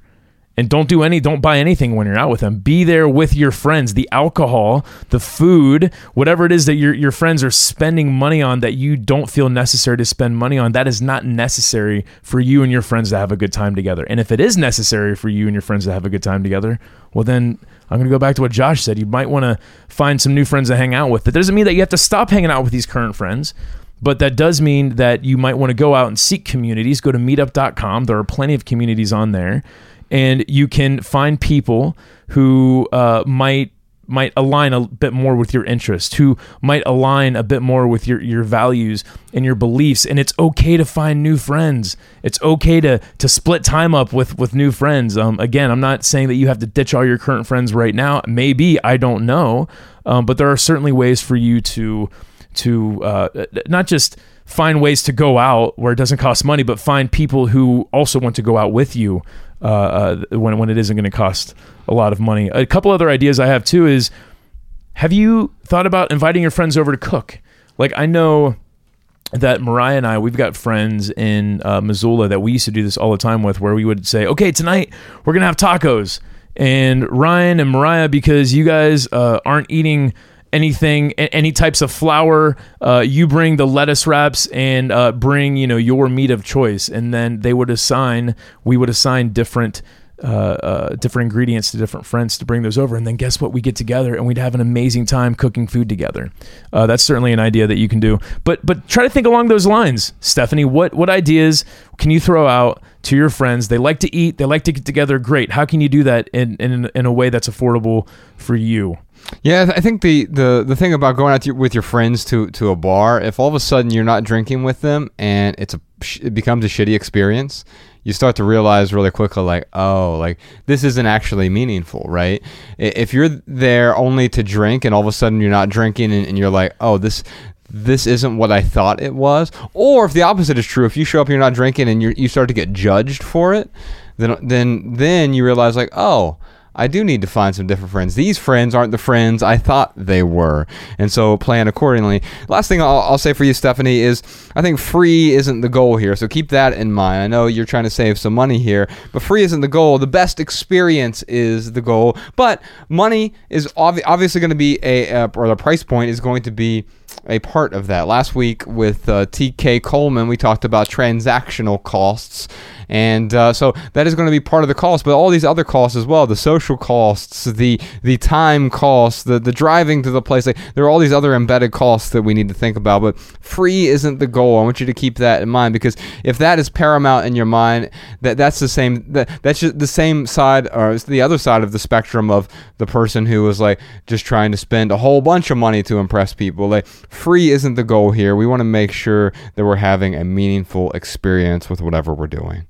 and don't do any don't buy anything when you're out with them be there with your friends the alcohol the food whatever it is that your your friends are spending money on that you don't feel necessary to spend money on that is not necessary for you and your friends to have a good time together and if it is necessary for you and your friends to have a good time together well then I'm going to go back to what Josh said you might want to find some new friends to hang out with that doesn't mean that you have to stop hanging out with these current friends but that does mean that you might want to go out and seek communities. Go to meetup.com. There are plenty of communities on there. And you can find people who uh, might might align a bit more with your interest, who might align a bit more with your, your values and your beliefs. And it's okay to find new friends. It's okay to to split time up with with new friends. Um, again, I'm not saying that you have to ditch all your current friends right now. Maybe I don't know, um, but there are certainly ways for you to to uh, not just find ways to go out where it doesn't cost money, but find people who also want to go out with you uh, uh, when when it isn't going to cost a lot of money. A couple other ideas I have too is have you thought about inviting your friends over to cook? Like I know that Mariah and I, we've got friends in uh, Missoula that we used to do this all the time with, where we would say, "Okay, tonight we're gonna have tacos," and Ryan and Mariah, because you guys uh, aren't eating anything, any types of flour, uh, you bring the lettuce wraps and uh, bring you know your meat of choice, and then they would assign, we would assign different uh, uh, different ingredients to different friends to bring those over. And then guess what? We get together and we'd have an amazing time cooking food together. Uh, that's certainly an idea that you can do. But but try to think along those lines, Stephanie. What what ideas can you throw out to your friends. They like to eat, they like to get together. Great. How can you do that in in, in a way that's affordable for you? Yeah, I think the, the, the thing about going out to, with your friends to, to a bar, if all of a sudden you're not drinking with them and it's a it becomes a shitty experience, you start to realize really quickly, like, oh, like this isn't actually meaningful, right? If you're there only to drink and all of a sudden you're not drinking and, and you're like, oh, this this isn't what I thought it was, or if the opposite is true, if you show up and you're not drinking and you you start to get judged for it, then then then you realize like, oh. I do need to find some different friends. These friends aren't the friends I thought they were. And so plan accordingly. Last thing I'll, I'll say for you, Stephanie, is I think free isn't the goal here. So keep that in mind. I know you're trying to save some money here, but free isn't the goal. The best experience is the goal. But money is obvi- obviously going to be a, uh, or the price point is going to be a part of that. Last week with uh, TK Coleman, we talked about transactional costs. And uh, so that is going to be part of the cost, but all these other costs as well, the social costs, the the time costs, the, the driving to the place, like there are all these other embedded costs that we need to think about. But free isn't the goal. I want you to keep that in mind because if that is paramount in your mind, that that's the same that that's the same side or it's the other side of the spectrum of the person who was like just trying to spend a whole bunch of money to impress people. Like free isn't the goal here. We want to make sure that we're having a meaningful experience with whatever we're doing.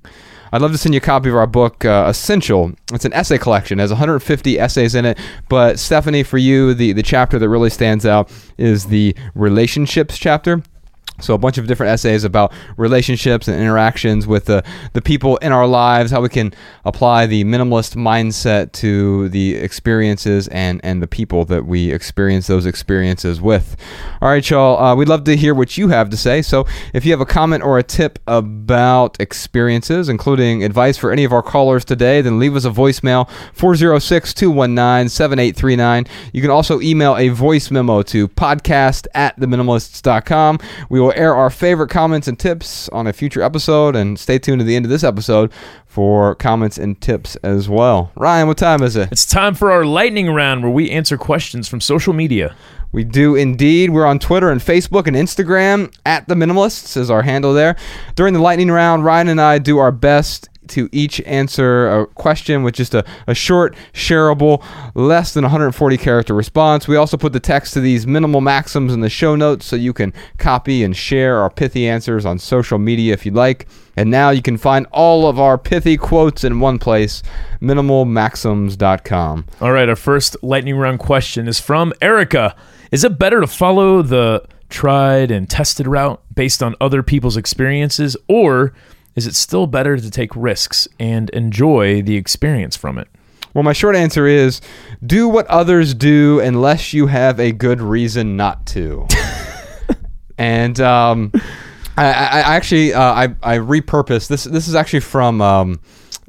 I'd love to send you a copy of our book, uh, Essential. It's an essay collection. It has 150 essays in it. But Stephanie, for you, the, the chapter that really stands out is the relationships chapter. So a bunch of different essays about relationships and interactions with the, the people in our lives, how we can apply the minimalist mindset to the experiences and, and the people that we experience those experiences with. All right, y'all. Uh, we'd love to hear what you have to say. So if you have a comment or a tip about experiences, including advice for any of our callers today, then leave us a voicemail 406-219-7839. You can also email a voice memo to podcast at theminimalists.com. We will air our favorite comments and tips on a future episode, and stay tuned to the end of this episode for comments and tips as well. Ryan, what time is it? It's time for our lightning round where we answer questions from social media. We do indeed. We're on Twitter and Facebook and Instagram at the Minimalists is our handle there. During the lightning round, Ryan and I do our best to each answer a question with just a, a short, shareable, less than 140 character response. We also put the text to these minimal maxims in the show notes so you can copy and share our pithy answers on social media if you'd like. And now you can find all of our pithy quotes in one place minimalmaxims.com. All right, our first lightning round question is from Erica. Is it better to follow the tried and tested route based on other people's experiences, or is it still better to take risks and enjoy the experience from it? Well, my short answer is do what others do unless you have a good reason not to. and um, I, I, actually uh, I, I repurposed this. This is actually from. Um,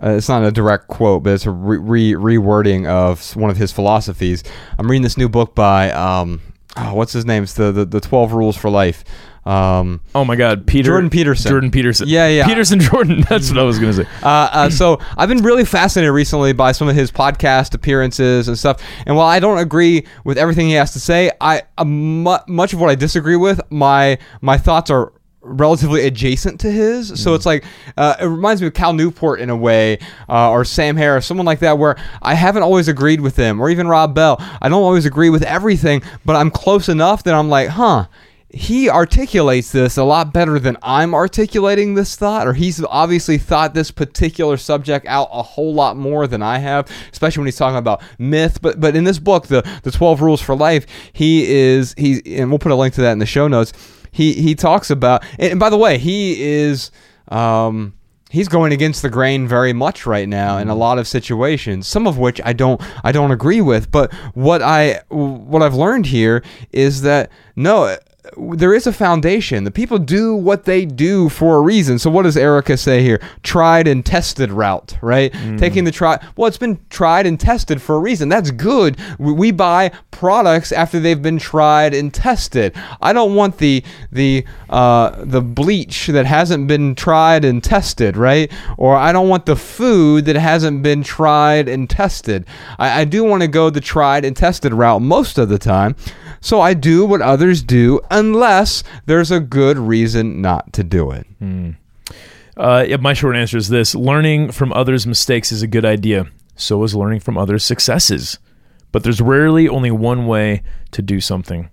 uh, it's not a direct quote, but it's a re- re- rewording of one of his philosophies. I'm reading this new book by um, oh, what's his name? It's the, the the Twelve Rules for Life. Um, Oh my God, Peter Jordan Peterson. Jordan Peterson. Yeah, yeah. Peterson Jordan. That's what I was gonna say. Uh, uh, so I've been really fascinated recently by some of his podcast appearances and stuff. And while I don't agree with everything he has to say, I uh, mu- much of what I disagree with, my my thoughts are relatively adjacent to his. So it's like uh, it reminds me of Cal Newport in a way, uh, or Sam Harris, someone like that, where I haven't always agreed with them, or even Rob Bell. I don't always agree with everything, but I'm close enough that I'm like, huh he articulates this a lot better than I'm articulating this thought, or he's obviously thought this particular subject out a whole lot more than I have, especially when he's talking about myth. But but in this book, the the Twelve Rules for Life, he is he's and we'll put a link to that in the show notes. He he talks about and, and by the way, he is um he's going against the grain very much right now in a lot of situations some of which I don't I don't agree with but what I what I've learned here is that no there is a foundation. The people do what they do for a reason. So what does Erica say here? Tried and tested route, right? Taking the try. Well, it's been tried and tested for a reason. That's good. We, we buy products after they've been tried and tested. I don't want the the uh, the bleach that hasn't been tried and tested, right? Or I don't want the food that hasn't been tried and tested. I, I do want to go the tried and tested route most of the time. So I do what others do unless there's a good reason not to do it. Uh, my short answer is this: learning from others' mistakes is a good idea. So is learning from others' successes. But there's rarely only one way to do something.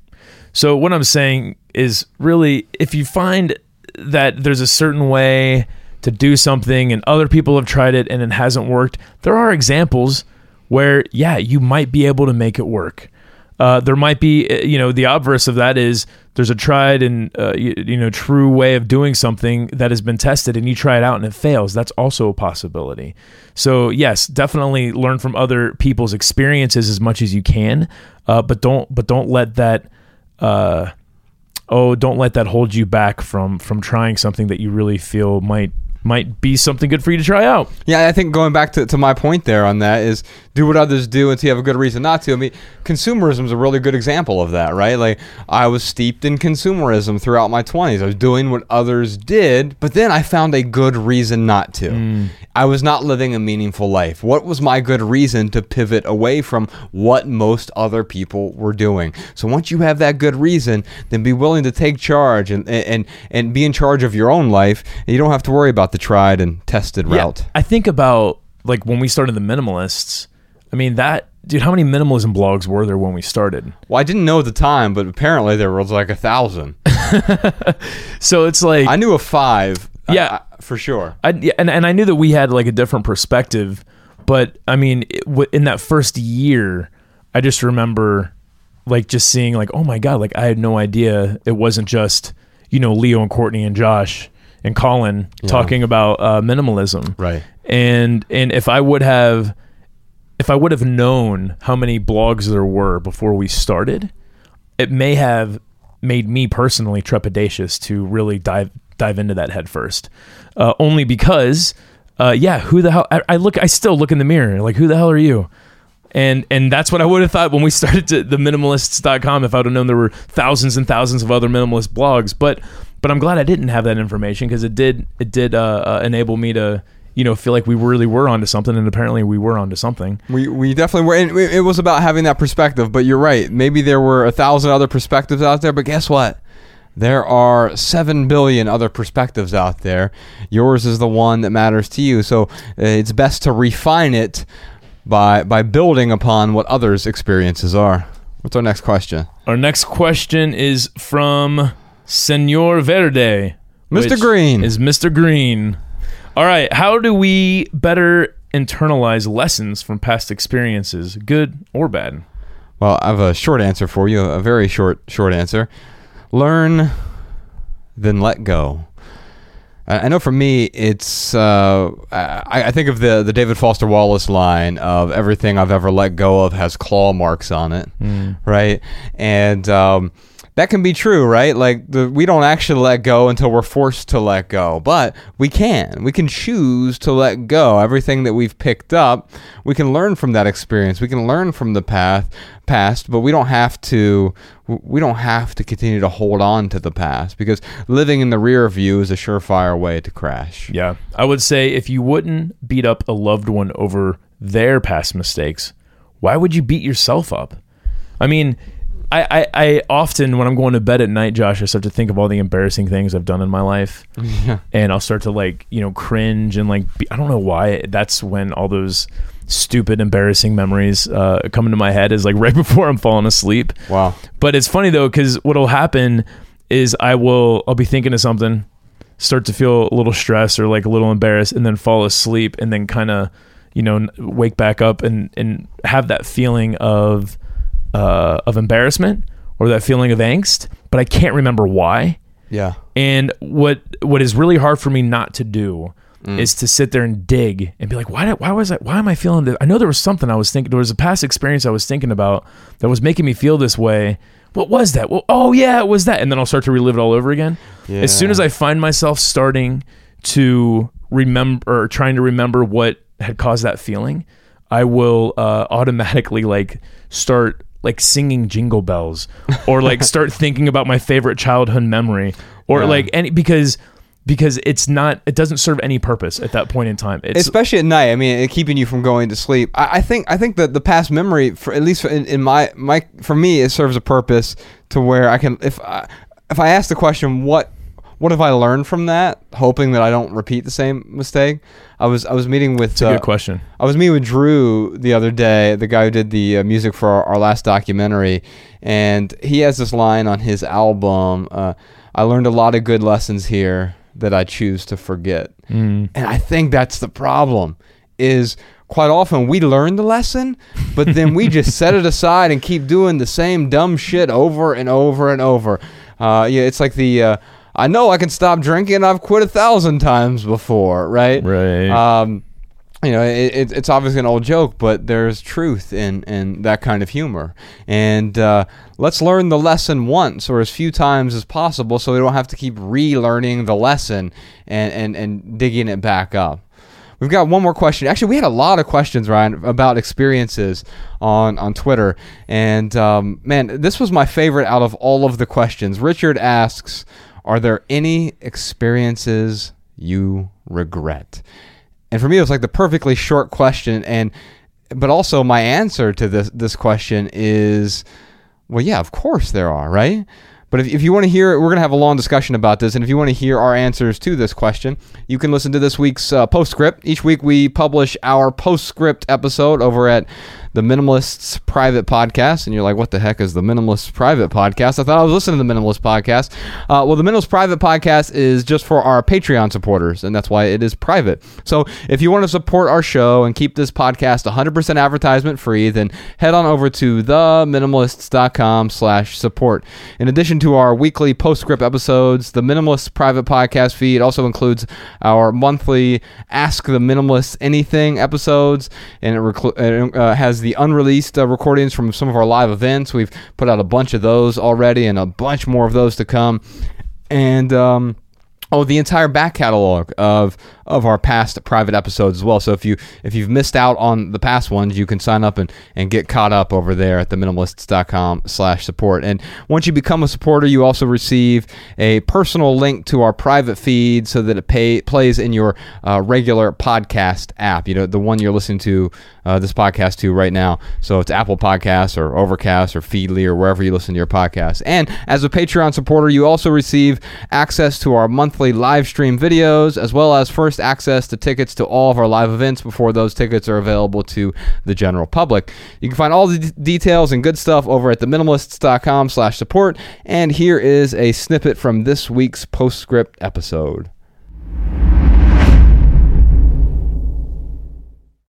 So what I'm saying is really, if you find that there's a certain way to do something and other people have tried it and it hasn't worked, there are examples where yeah, you might be able to make it work. Uh, there might be, uh, you know, the obverse of that is there's a tried and uh, you, you know true way of doing something that has been tested, and you try it out and it fails. That's also a possibility. So yes, definitely learn from other people's experiences as much as you can, uh, but don't but don't let that. Uh, oh, don't let that hold you back from from trying something that you really feel might might be something good for you to try out. Yeah, I think going back to, to my point there on that is do what others do until you have a good reason not to. I mean, consumerism is a really good example of that, right? Like, I was steeped in consumerism throughout my 20s. I was doing what others did, but then I found a good reason not to. Mm. I was not living a meaningful life. What was my good reason to pivot away from what most other people were doing? So once you have that good reason, then be willing to take charge and and and be in charge of your own life. And you don't have to worry about the tried and tested route. I think about like when we started the minimalists. I mean that dude, how many minimalism blogs were there when we started? Well, I didn't know at the time, but apparently there was like a thousand. So it's like I knew of five. Uh, yeah. I- for sure. I, yeah, and, and I knew that we had like a different perspective, but I mean, it, w- in that first year, I just remember like just seeing like, oh my god, like I had no idea it wasn't just you know Leo and Courtney and Josh and Colin talking about uh, minimalism, Right. And and if I would have, if I would have known how many blogs there were before we started, it may have made me personally trepidatious to really dive dive into that head first. Uh, only because, uh, yeah, who the hell? I, I look, I still look in the mirror, like, who the hell are you? And and that's what I would have thought when we started to, the minimalists.com if I would have known there were thousands and thousands of other minimalist blogs. But but I'm glad I didn't have that information because it did it did uh, uh, enable me to you know feel like we really were onto something, and apparently we were onto something. We, we definitely were. And it was about having that perspective, but you're right. Maybe there were a thousand other perspectives out there, but guess what? There are seven billion other perspectives out there. Yours is the one that matters to you. So uh, it's best to refine it by by building upon what others' experiences are. What's our next question? Our next question is from Senor Verde. Mr. Green. Is Mr. Green. All right. How do we better internalize lessons from past experiences, good or bad? Well, I have a short answer for you. A very short short answer. Learn, then let go. I I know for me, it's uh, I, I think of the the David Foster Wallace line of everything I've ever let go of has claw marks on it, right? And um, that can be true, right? Like the, we don't actually let go until we're forced to let go, but we can. We can choose to let go. Everything that we've picked up, we can learn from that experience. We can learn from the path past, but we don't have to. We don't have to continue to hold on to the past because living in the rear view is a surefire way to crash. Yeah. I would say if you wouldn't beat up a loved one over their past mistakes, why would you beat yourself up? I mean, I, I, I often, when I'm going to bed at night, Josh, I start to think of all the embarrassing things I've done in my life. And I'll start to like, you know, cringe and like, be, I don't know why. That's when all those stupid, embarrassing memories uh, come into my head is like right before I'm falling asleep. Wow. But it's funny though, because what'll happen is I will I'll be thinking of something, start to feel a little stressed or like a little embarrassed, and then fall asleep, and then kind of you know wake back up and and have that feeling of uh, of embarrassment or that feeling of angst, but I can't remember why. Yeah. And what what is really hard for me not to do is to sit there and dig and be like, why did, why was I why am I feeling this? I know there was something I was thinking there was a past experience I was thinking about that was making me feel this way. What was that? Well, oh yeah, it was that. And then I'll start to relive it all over again. As soon as I find myself starting to remember or trying to remember what had caused that feeling, I will uh, automatically like start like singing jingle bells or like start thinking about my favorite childhood memory or Yeah. like any because because it's not it doesn't serve any purpose at that point in time. It's especially at night. I mean, it keeping you from going to sleep. I, I think I think that the past memory, for at least in, in my my for me, it serves a purpose to where I can if I, if I ask the question what what have I learned from that? Hoping that I don't repeat the same mistake. I was I was meeting with It's a uh, good question. I was meeting with Drew the other day, the guy who did the uh, music for our, our last documentary, and he has this line on his album. Uh, I learned a lot of good lessons here that I choose to forget, Mm. and I think that's the problem. Is quite often we learn the lesson, but then we just set it aside and keep doing the same dumb shit over and over and over. Uh, yeah, it's like the. I know I can stop drinking. I've quit a thousand times before, right? Right. Um, you know, it, it, it's obviously an old joke, but there's truth in, in that kind of humor. And uh, let's learn the lesson once or as few times as possible so we don't have to keep relearning the lesson and, and, and digging it back up. We've got one more question. Actually, we had a lot of questions, Ryan, about experiences on, on Twitter. And um, man, this was my favorite out of all of the questions. Richard asks Are there any experiences you regret? And for me, it was like the perfectly short question. And but also my answer to this this question is, well, yeah, of course there are, right? But if, if you want to hear, we're going to have a long discussion about this. And if you want to hear our answers to this question, you can listen to this week's uh, postscript. Each week we publish our postscript episode over at the Minimalists Private Podcast. And you're like, what the heck is the Minimalists Private Podcast? I thought I was listening to the Minimalist Podcast. Uh, well, the Minimalist Private Podcast is just for our Patreon supporters, and that's why it is private. So if you want to support our show and keep this podcast 100% advertisement free, then head on over to theminimalists.com slash support. In addition to our weekly postscript episodes, the Minimalist Private Podcast feed also includes our monthly Ask the Minimalists Anything episodes, and it uh, has the unreleased uh, recordings from some of our live events. We've put out a bunch of those already, and a bunch more of those to come. And um, oh, the entire back catalog of of our past private episodes as well. So if you if you've missed out on the past ones, you can sign up and, and get caught up over there at theminimalists.com slash support. And once you become a supporter, you also receive a personal link to our private feed so that it pay, plays in your uh, regular podcast app. You know, the one you're listening to uh, this podcast to right now. So it's Apple Podcasts or Overcast or Feedly or wherever you listen to your podcast. And as a Patreon supporter, you also receive access to our monthly live stream videos as well as first access to tickets to all of our live events before those tickets are available to the general public. You can find all the d- details and good stuff over at theminimalists.com slash support. And here is a snippet from this week's postscript episode.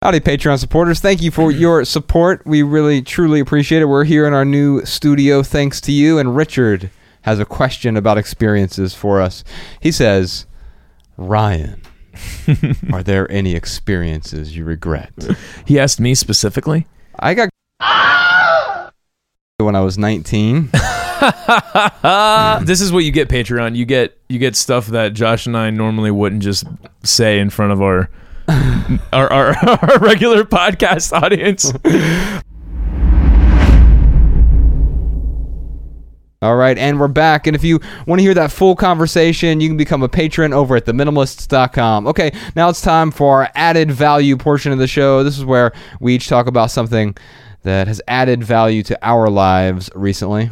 Howdy, Patreon supporters. Thank you for your support. We really, truly appreciate it. We're here in our new studio thanks to you. And Richard has a question about experiences for us. He says, Ryan, are there any experiences you regret? He asked me specifically. I got when I was 19. this is what you get Patreon. You get you get stuff that Josh and I normally wouldn't just say in front of our our, our, our regular podcast audience. All right, and we're back. And if you want to hear that full conversation, you can become a patron over at theminimalists.com. Okay, now it's time for our added value portion of the show. This is where we each talk about something that has added value to our lives recently.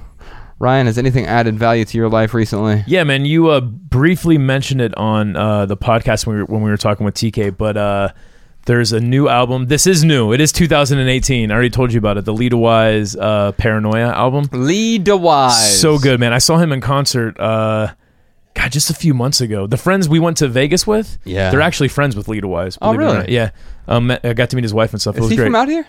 Ryan, has anything added value to your life recently? Yeah, man. You uh, briefly mentioned it on uh, the podcast when we, were, when we were talking with TK, but uh, there's a new album. This is new. It is 2018. I already told you about it. The Lead Wise uh, Paranoia album. Lee DeWise. So good, man. I saw him in concert. Uh, God, just a few months ago. The friends we went to Vegas with, Yeah. they're actually friends with Lead Wise. Oh, really? Yeah. Um, I got to meet his wife and stuff. it Is was he great. from out here?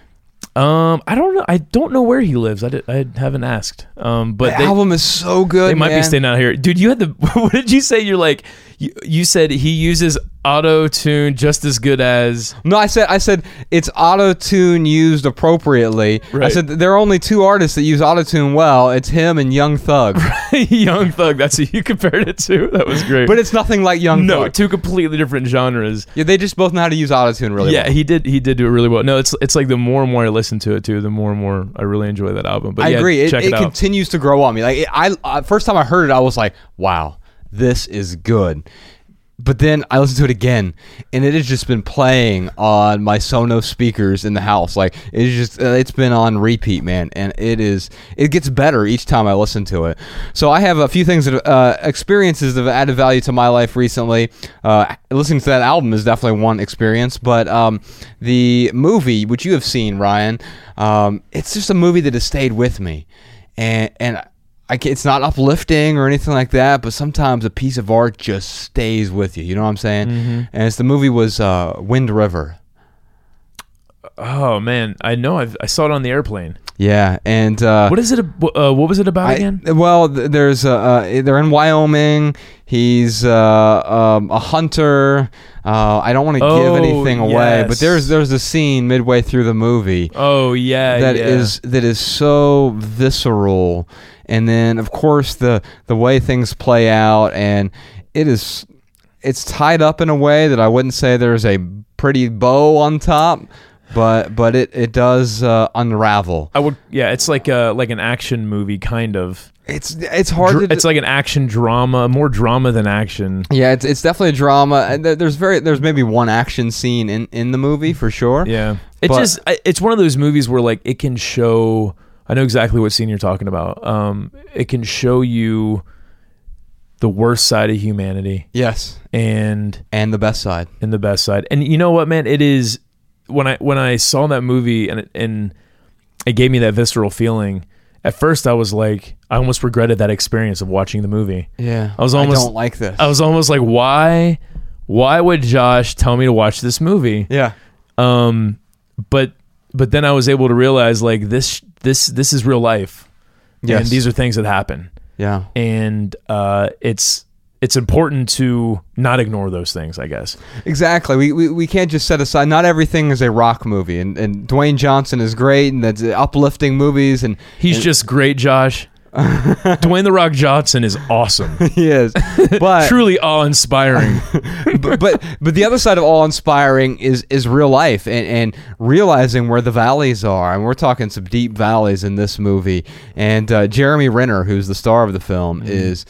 Um, I don't know. I don't know where he lives. I, did, I haven't asked. Um, but the they, album is so good. they might be staying out here, dude. You had the. What did you say? You're like, you, you said he uses auto tune just as good as. No, I said I said it's auto tune used appropriately. I Right. said there are only two artists that use auto tune well. It's him and Young Thug. Young Thug. That's who you compared it to. That was great. but it's nothing like Young Thug. no, Thug. two completely different genres. Yeah, they just both know how to use auto tune really yeah, well. he did. He did do it really well. No, it's it's like the more and more I listen to it too, the more and more I really enjoy that album. But I yeah, agree. It, Check it, it, out. continues to grow on me. Like it, I uh, first time I heard it, I was like, "Wow, this is good." but then I listened to it again, and it has just been playing on my Sonos speakers in the house. Like it's just uh, it's been on repeat, man, and it is it gets better each time I listen to it. So I have a few things that uh, experiences that have added value to my life recently. Uh, listening to that album is definitely one experience, but um, the movie which you have seen, Ryan, um, it's just a movie that has stayed with me, and and I ca it's not uplifting or anything like that, but sometimes a piece of art just stays with you. You know what I'm saying? Mm-hmm. And it's the movie was uh, Wind River. Oh man, I know. I've, I saw it on the airplane. Yeah, and uh, What is it? Uh, what was it about I- again? well, there's uh, uh, they're in Wyoming. He's uh, um, a hunter. Uh, I don't want to give Oh, anything away, but there's there's a scene midway through the movie Oh yeah, that yeah. is that is so visceral and then of course the the way things play out and it is it's tied up in a way that I wouldn't say there's a pretty bow on top but but it it does uh, unravel I would. Yeah, it's like a like an action movie kind of. it's it's hard Dr- to it's like an action drama, more drama than action. yeah it's, it's definitely a drama and there's very there's maybe one action scene in in the movie for sure Yeah, it But- just it's one of those movies where like it can show. I know exactly what scene you're talking about. Um, it can show you the worst side of humanity yes and and the best side and the best side. And you know what, man? It is when I when I saw that movie and it, and it gave me that visceral feeling. At first, I was like, I almost regretted that experience of watching the movie. yeah I was almost- I don't like this I was almost like, why, why would Josh tell me to watch this movie? yeah Um, but but then I was able to realize like this this this is real life, yes and these are things that happen, yeah and uh, it's it's important to not ignore those things. I guess. Exactly. We, we we can't just set aside. Not everything is a rock movie, and, and Dwayne Johnson is great, and that's uplifting movies, and He's just great, Josh. Dwayne the Rock Johnson is awesome. he is. But Truly awe-inspiring. but, but but the other side of all inspiring is is real life and, and realizing where the valleys are and we're talking some deep valleys in this movie and uh, Jeremy Renner who's the star of the film is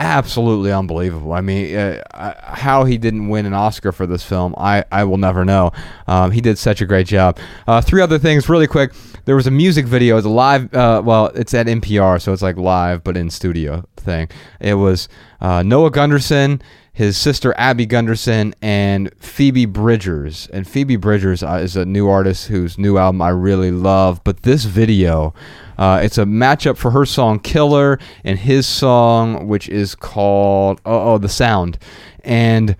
absolutely unbelievable. I mean uh, how he didn't win an Oscar for this film I, I will never know. Um, he did such a great job. Uh, three other things really quick. There was a music video. It's a live uh, well it's at NPR so it's like live but in studio thing. It was uh, Noah Gundersen his sister Abby Gundersen and Phoebe Bridgers. And Phoebe Bridgers uh, is a new artist whose new album I really love. But this video, uh, it's a matchup for her song "Killer" and his song, which is called "Oh, oh the Sound," and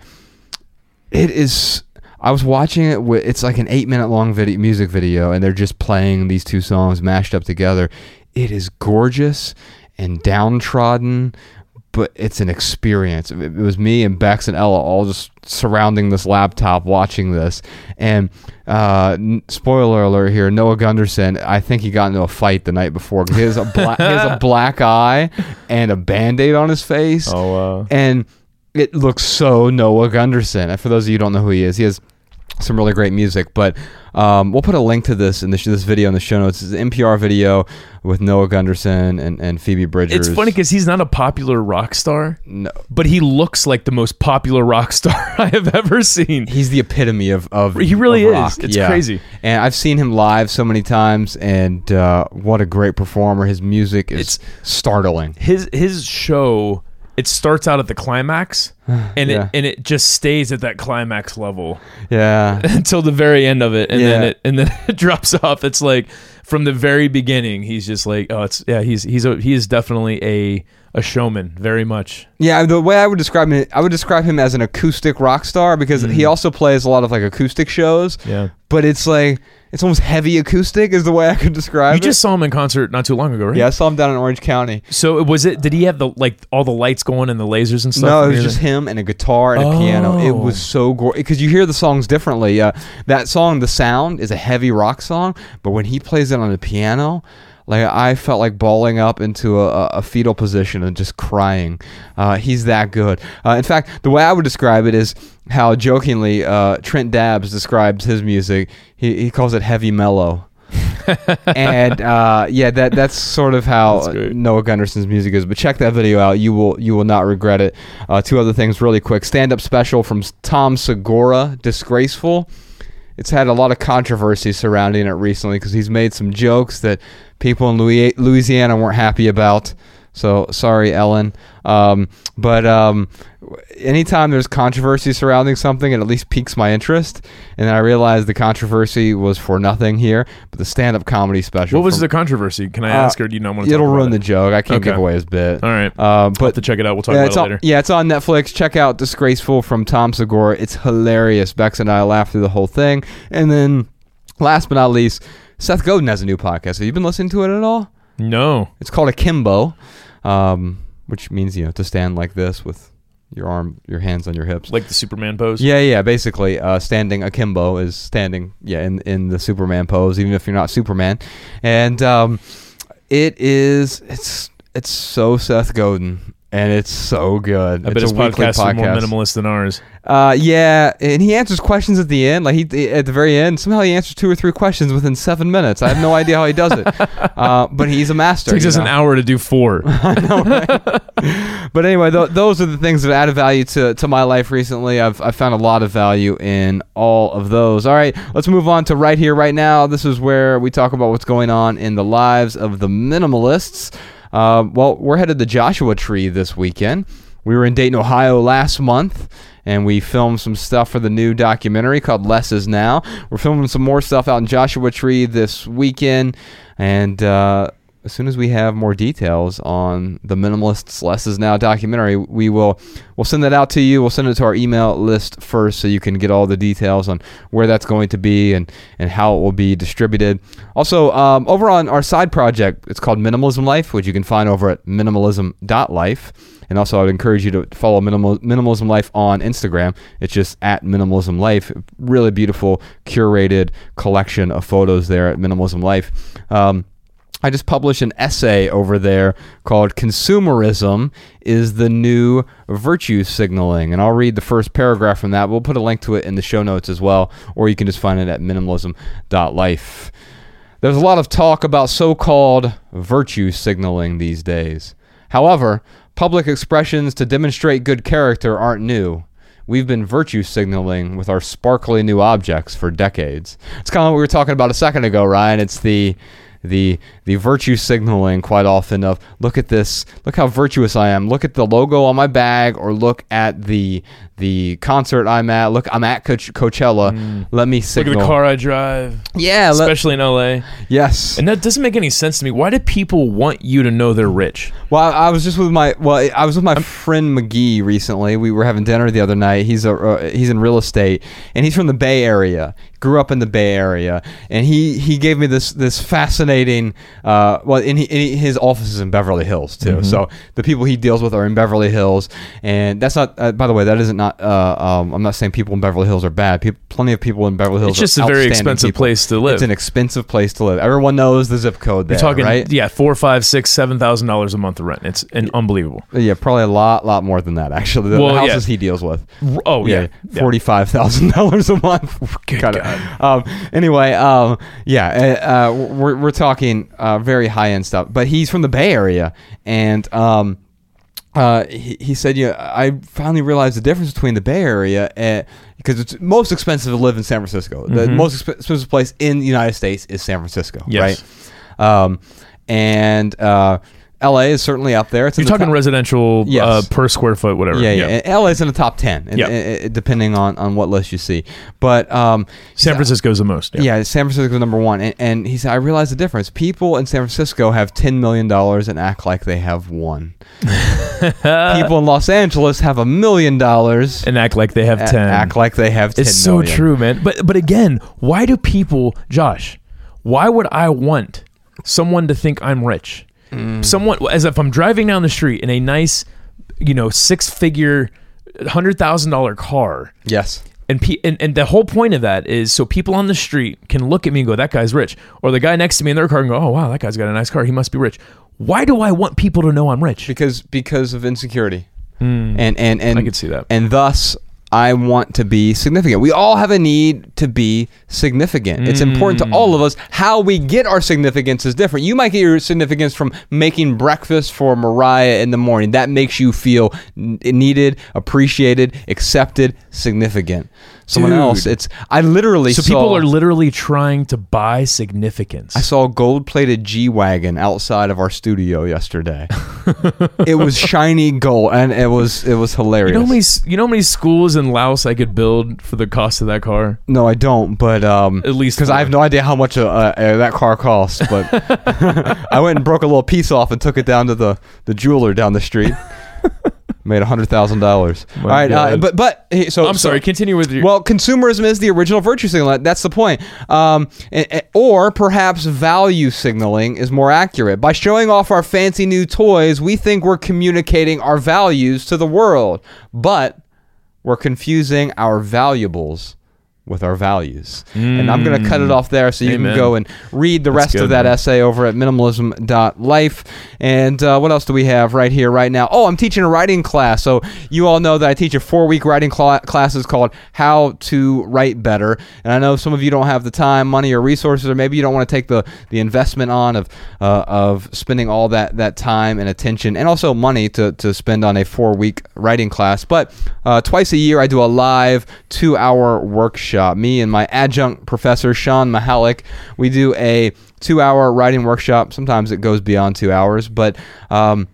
it is. I was watching it. With, it's like an eight-minute long video, music video, and they're just playing these two songs mashed up together. It is gorgeous and downtrodden, but it's an experience. It, was me and Bex and Ella all just surrounding this laptop watching this. And uh, n- spoiler alert here: Noah Gundersen. I think he got into a fight the night before. 'cause He has a black, he has a black eye and a band-aid on his face oh, uh, and it looks so Noah Gundersen. And for those of you who don't know who he is, he has some really great music. But um, we'll put a link to this in this, this video in the show notes. It's an NPR video with Noah Gundersen and, and Phoebe Bridgers. it's funny because he's not a popular rock star, no, but he looks like the most popular rock star I have ever seen. he's the epitome of of He really of is. It's Yeah. crazy. And I've seen him live so many times, and uh, what a great performer! His music is It's- startling. His his show it starts out at the climax and Yeah. it and it just stays at that climax level. Yeah, until the very end of it and then it and then it drops off. It's like from the very beginning he's just like oh it's yeah he's he's a, he is definitely a a showman very much Yeah, the way I would describe him, I would describe him as an acoustic rock star because he also plays a lot of like acoustic shows. Mm-hmm. Yeah. but it's like it's almost heavy acoustic is the way I could describe it. you it. just saw him in concert not too long ago right yeah, I saw him down in Orange County. so was it did he have the like all the lights going and the lasers and stuff No, it was just him and a guitar and a piano. It Oh. was so gorgeous because you hear the songs differently. Uh, that song, "The Sound," is a heavy rock song, but when he plays it on the piano, like I felt like balling up into a, a- fetal position and just crying. Uh, he's that good. Uh, in fact, the way I would describe it is how jokingly uh, Trent Dabbs describes his music. He he calls it heavy mellow. and uh, yeah, that that's sort of how Noah Gundersen's music is. But check that video out; you will you will not regret it. Uh, two other things, really quick: stand-up special from Tom Segura, "Disgraceful." It's had a lot of controversy surrounding it recently because he's made some jokes that people in Louisiana weren't happy about. So sorry, Ellen. Um, but um, anytime there's controversy surrounding something, it at least piques my interest. And then I realized the controversy was for nothing here. But the stand-up comedy special. What was from- the controversy? Can I Uh, ask, or do you not want to? It'll ruin about the joke. I can't give away his bit. All right. Uh, but to check it out. We'll talk yeah, about it on, later. yeah, it's on Netflix. Check out Disgraceful from Tom Segura. It's hilarious. Bex and I laughed through the whole thing. And then, last but not least, Seth Godin has a new podcast. Have you been listening to it at all? No. It's called Akimbo, um, which means you know to stand like this with your arm, your hands on your hips. Like the Superman pose. Yeah, yeah. Basically, uh, standing akimbo is standing, yeah, in in the Superman pose, even if you're not Superman. And um, it is, it's it's so Seth Godin, and it's so good. I bet it's his a weekly podcast is more minimalist than ours. Uh, yeah, and he answers questions at the end. Like he at the very end, somehow he answers two or three questions within seven minutes. I have no idea how he does it, uh, but he's a master. It Takes us an hour to do four. But anyway, th- those are the things that added value to, to my life recently. I've, I've found a lot of value in all of those. All right, let's move on to right here, right now. This is where we talk about what's going on in the lives of the minimalists. Uh, well, we're headed to Joshua Tree this weekend. We were in Dayton, Ohio last month, and we filmed some stuff for the new documentary called Less Is Now. We're filming some more stuff out in Joshua Tree this weekend, and uh, as soon as we have more details on the Minimalists Less Is Now documentary, we will we'll send that out to you. We'll send it to our email list first, so you can get all the details on where that's going to be and and how it will be distributed. Also, um, over on our side project, it's called Minimalism Life, which you can find over at minimalism.life. And also, I would encourage you to follow Minimal, Minimalism Life on Instagram. It's just at Minimalism Life. Really beautiful, curated collection of photos there at Minimalism Life. Um, I just published an essay over there called Consumerism is the New Virtue Signaling. And I'll read the first paragraph from that. We'll put a link to it in the show notes as well, or you can just find it at minimalism.life. There's a lot of talk about so called virtue signaling these days. However, public expressions to demonstrate good character aren't new. We've been virtue signaling with our sparkly new objects for decades. It's kind of what we were talking about a second ago, Ryan. It's the the the virtue signaling quite often of look at this, look how virtuous I am. Look at the logo on my bag, or look at the the concert I'm at. Look, I'm at Coach- Coachella. Let me Look signal. at the car I drive, Yeah, let- especially in LA. yes. And that doesn't make any sense to me. Why do people want you to know they're rich? Well, I I was just with my well, I was with my friend McGee recently. We were having dinner the other night. He's a uh, he's in real estate, and he's from the Bay Area. Grew up in the Bay Area, and he he gave me this this fascinating. Uh, well, and, he, and he, his office is in Beverly Hills too. So the people he deals with are in Beverly Hills, and that's not. Uh, by the way, that isn't not. Uh, um, I'm not saying people in Beverly Hills are bad. People, plenty of people in Beverly Hills. It's just a very expensive people. place to live. It's an expensive place to live. Everyone knows the zip code there, You're talking, right? yeah, four, five, six, seven thousand dollars a month of rent. It's an unbelievable. Yeah, probably a lot, lot more than that. Actually, the Well, yeah. houses he deals with. Oh yeah, yeah. forty-five thousand dollars a month. Good God. Um, anyway, um, yeah, uh, uh, we're we're talking uh, very high-end stuff. But he's from the Bay Area, and um, uh, he, he said, "Yeah, I finally realized the difference between the Bay Area and." Because it's most expensive to live in San Francisco. The most expensive place in the United States is San Francisco, Mm-hmm. Yes. right? Um, and uh, L.A. is certainly up there. It's You're the talking top- residential Yes. uh, per square foot, whatever. yeah, yeah. And LA's in the top ten, Yeah. depending on, on what list you see. But um, San Francisco's the most. yeah. San Francisco's number one, and, and he said, I realized the difference. People in San Francisco have ten million dollars and act like they have one. People in Los Angeles have a million dollars and act like they have ten. act like they have ten it's so million. true, man. But but again, why do people, Josh? Why would I want someone to think I'm rich? Mm. Someone as if I'm driving down the street in a nice, you know, six figure, hundred thousand dollar car. Yes. And, pe- and and the whole point of that is so people on the street can look at me and go, "That guy's rich," or the guy next to me in their car and go, "Oh wow, that guy's got a nice car. He must be rich." Why do I want people to know I'm rich? Because because of insecurity, and and and Hmm. I could see that. and thus I want to be significant. We all have a need to be significant. It's important to all of mm. us. How we get our significance is different. You might get your significance from making breakfast for Mariah in the morning. That makes you feel needed, appreciated, accepted, significant. Someone Dude. else, it's I literally So saw, people are literally trying to buy significance. I saw a gold-plated G-wagon outside of our studio yesterday. it was shiny gold, and it was it was hilarious. you know how many you know how many schools in Laos I could build for the cost of that car? No, I don't. But um, At least because I have no idea how much uh, uh, that car costs. But I went and broke a little piece off and took it down to the the jeweler down the street. Made a hundred thousand dollars. All right, uh, but but hey, so I'm so- sorry. Continue with your. Well, consumerism is the original virtue signaling. That's the point. Um, or perhaps value signaling is more accurate. By showing off our fancy new toys, we think we're communicating our values to the world, but we're confusing our valuables with our values. And I'm going to cut it off there so you Amen. can go and read the That's rest of that man. essay over at minimalism.life. And uh, what else do we have right here, right now? Oh, I'm teaching a writing class. So you all know that I teach a four week writing cla classes called How to Write Better. And I know some of you don't have the time, money, or resources, or maybe you don't want to take the, the investment on of, uh, of spending all that, that time and attention and also money to, to spend on a four week writing class. But uh, twice a year, I do a live two hour workshop. Me and my adjunct professor, Shawn Mihalick, we do a two hour writing workshop. Sometimes it goes beyond two hours, but um,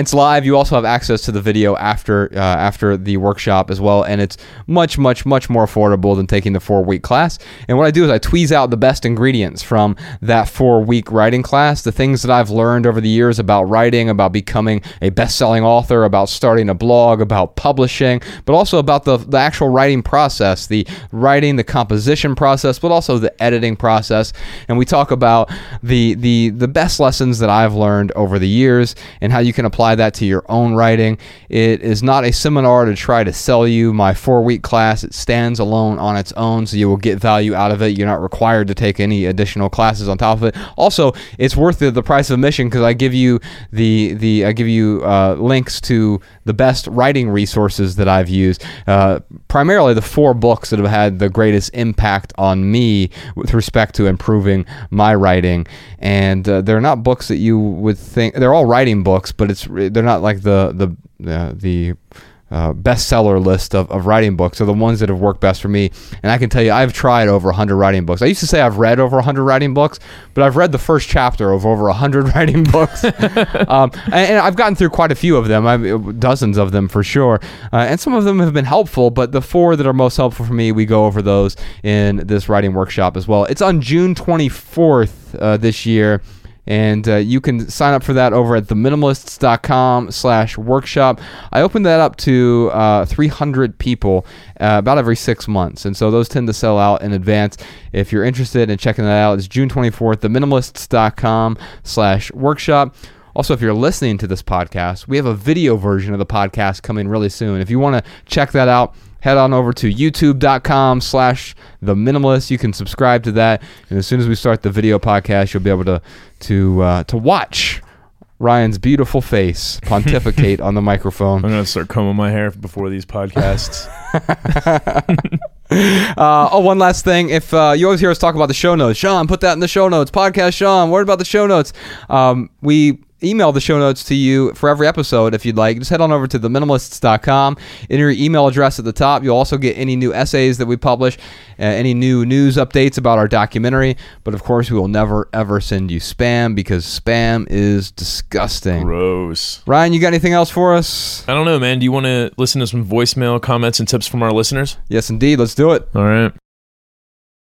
it's live. You also have access to the video after uh, after the workshop as well, and it's much, much, much more affordable than taking the four week class. And what I do is I tweeze out the best ingredients from that four week writing class, the things that I've learned over the years about writing, about becoming a best selling author, about starting a blog, about publishing, but also about the, the actual writing process, the writing, the composition process, but also the editing process. And we talk about the the the best lessons that I've learned over the years and how you can apply that to your own writing. It is not a seminar to try to sell you my four week class. It stands alone on its own, so you will get value out of it. You're not required to take any additional classes on top of it. Also, it's worth the, the price of admission because I give you the the I give you uh, links to the best writing resources that I've used. Uh, primarily the four books that have had the greatest impact on me with respect to improving my writing. And uh, they're not books that you would think they're all writing books, but it's they're not like the the uh, the uh, bestseller list of, of writing books are the ones that have worked best for me. And I can tell you, I've tried over 100 writing books. I used to say I've read over 100 writing books, but I've read the first chapter of over 100 writing books. um, and, and I've gotten through quite a few of them, I've, dozens of them for sure. Uh, and some of them have been helpful, but the four that are most helpful for me, we go over those in this writing workshop as well. It's on June 24th uh, this year and uh, you can sign up for that over at theminimalists.com slash workshop. I opened that up to uh, 300 people uh, about every six months. And so those tend to sell out in advance. If you're interested in checking that out it's june 24th theminimalists.com slash workshop. Also, if you're listening to this podcast, we have a video version of the podcast coming really soon. If you want to check that out, head on over to youtube.com slash the minimalist you can subscribe to that and as soon as we start the video podcast you'll be able to to uh, to watch ryan's beautiful face pontificate on the microphone I'm gonna start combing my hair before these podcasts. Uh, oh, one last thing. If uh, you always hear us talk about the show notes, Shawn, put that in the show notes. Podcast Shawn, what about the show notes? Um, we email the show notes to you for every episode if you'd like. Just head on over to theminimalists.com. Enter your email address at the top. You'll also get any new essays that we publish, uh, any new news updates about our documentary. But of course, we will never, ever send you spam because spam is disgusting. Gross. Ryan, you got anything else for us? I don't know, man. Do you want to listen to some voicemail comments and tips from our listeners? Yes, indeed. Let's do it. All right.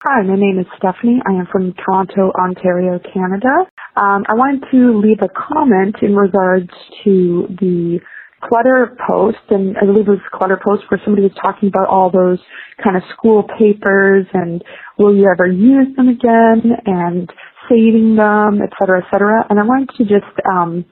Hi, my name is Stephanie. I am from Toronto, Ontario, Canada. Um, I wanted to leave a comment in regards to the clutter post, and I believe it was clutter post where somebody was talking about all those kind of school papers and will you ever use them again and saving them, et cetera, et cetera. And I wanted to just um,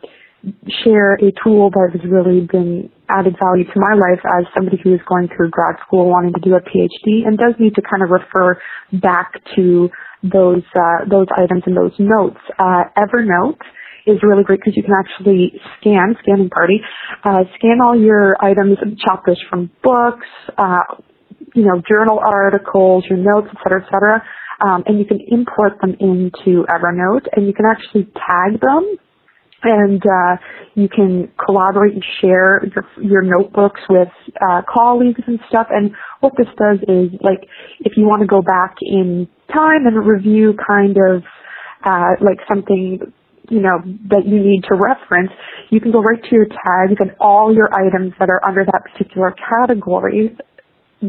share a tool that has really been added value to my life as somebody who is going through grad school wanting to do a PhD and does need to kind of refer back to those uh, those items and those notes. Uh, Evernote is really great because you can actually scan, scanning party, uh, scan all your items and chapters from books, uh, you know, journal articles, your notes, et cetera, et cetera. Um, and you can import them into Evernote and you can actually tag them and uh, you can collaborate and share your, your notebooks with uh, colleagues and stuff. And what this does is, like, if you want to go back in time and review kind of uh, like something you know that you need to reference, you can go right to your tags and all your items that are under that particular category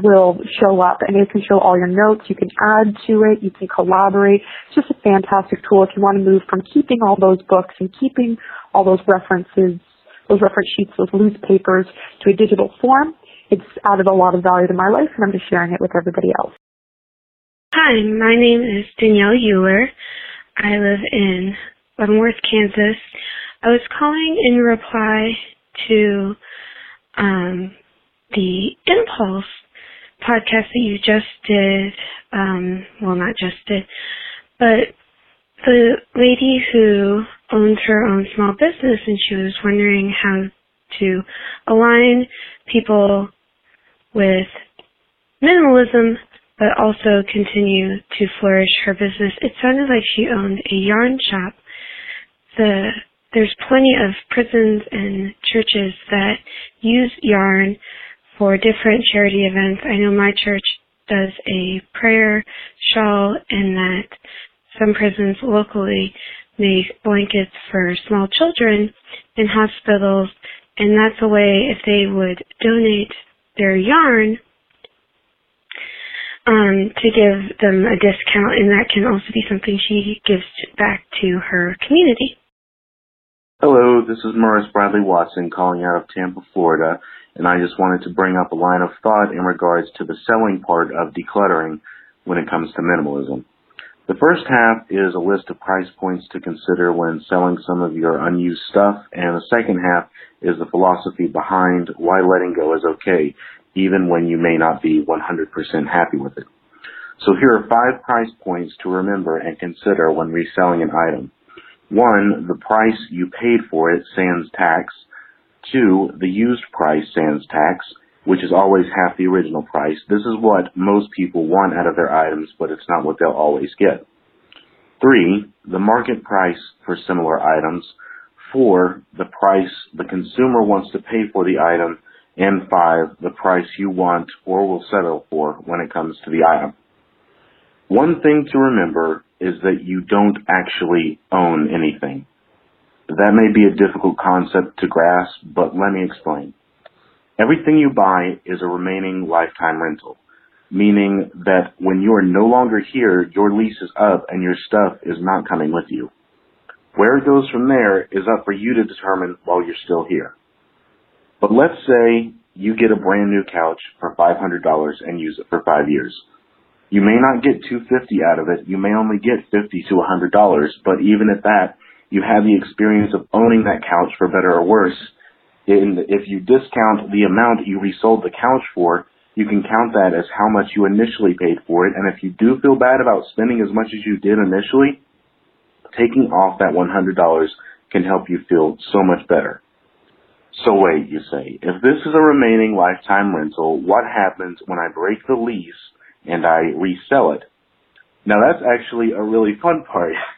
will show up and it can show all your notes. You can add to it. You can collaborate. It's just a fantastic tool if you want to move from keeping all those books and keeping all those references, those reference sheets, those loose papers to a digital form. It's added a lot of value to my life and I'm just sharing it with everybody else. Hi, my name is Danielle Euler. I live in Leavenworth, Kansas. I was calling in reply to um, the Impulse podcast that you just did, um, well, not just did, but the lady who owns her own small business and she was wondering how to align people with minimalism but also continue to flourish her business. It sounded like she owned a yarn shop. The there's plenty of prisons and churches that use yarn for different charity events. I know my church does a prayer shawl and that some prisons locally make blankets for small children in hospitals and that's a way if they would donate their yarn um, to give them a discount and that can also be something she gives back to her community. Hello, this is Morris Bradley Watson calling out of Tampa, Florida, and I just wanted to bring up a line of thought in regards to the selling part of decluttering when it comes to minimalism. The first half is a list of price points to consider when selling some of your unused stuff, and the second half is the philosophy behind why letting go is okay, even when you may not be 100% happy with it. So here are five price points to remember and consider when reselling an item. One, the price you paid for it sans tax. Two, the used price sans tax, which is always half the original price. This is what most people want out of their items, but it's not what they'll always get. Three, the market price for similar items. Four, the price the consumer wants to pay for the item. And five, the price you want or will settle for when it comes to the item. One thing to remember is that you don't actually own anything. That may be a difficult concept to grasp, but let me explain. Everything you buy is a remaining lifetime rental, meaning that when you are no longer here, your lease is up and your stuff is not coming with you. Where it goes from there is up for you to determine while you're still here. But let's say you get a brand new couch for $500 and use it for five years. You may not get 250 out of it. You may only get 50 to $100, but even at that, you have the experience of owning that couch for better or worse. And if you discount the amount you resold the couch for, you can count that as how much you initially paid for it. And if you do feel bad about spending as much as you did initially, taking off that $100 can help you feel so much better. So wait, you say, if this is a remaining lifetime rental, what happens when I break the lease and I resell it. Now that's actually a really fun part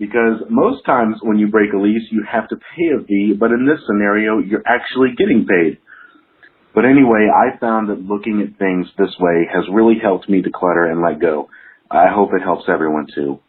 because most times when you break a lease, you have to pay a fee, but in this scenario, you're actually getting paid. But anyway, I found that looking at things this way has really helped me declutter and let go. I hope it helps everyone too.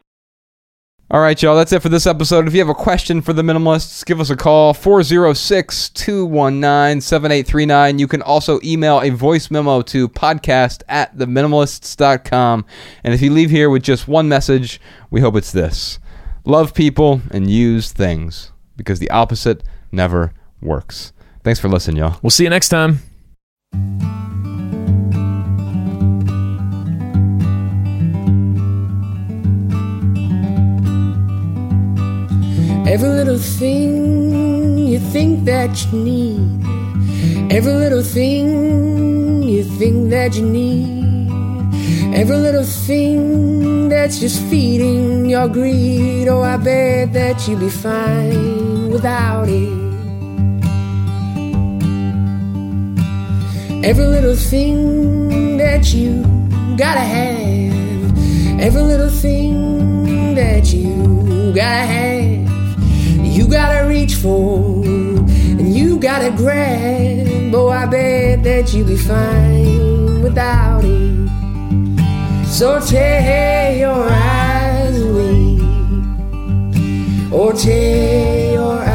All right, y'all, that's it for this episode. If you have a question for the minimalists, give us a call 406 219 7839. You can also email a voice memo to podcast at theminimalists.com. And if you leave here with just one message, we hope it's this love people and use things because the opposite never works. Thanks for listening, y'all. We'll see you next time. Every little thing you think that you need. Every little thing you think that you need. Every little thing that's just feeding your greed. Oh, I bet that you'd be fine without it. Every little thing that you gotta have. Every little thing that you gotta have. You gotta reach for and you gotta grab. Oh, I bet that you'd be fine without it. So tear your eyes away, or tear your eyes.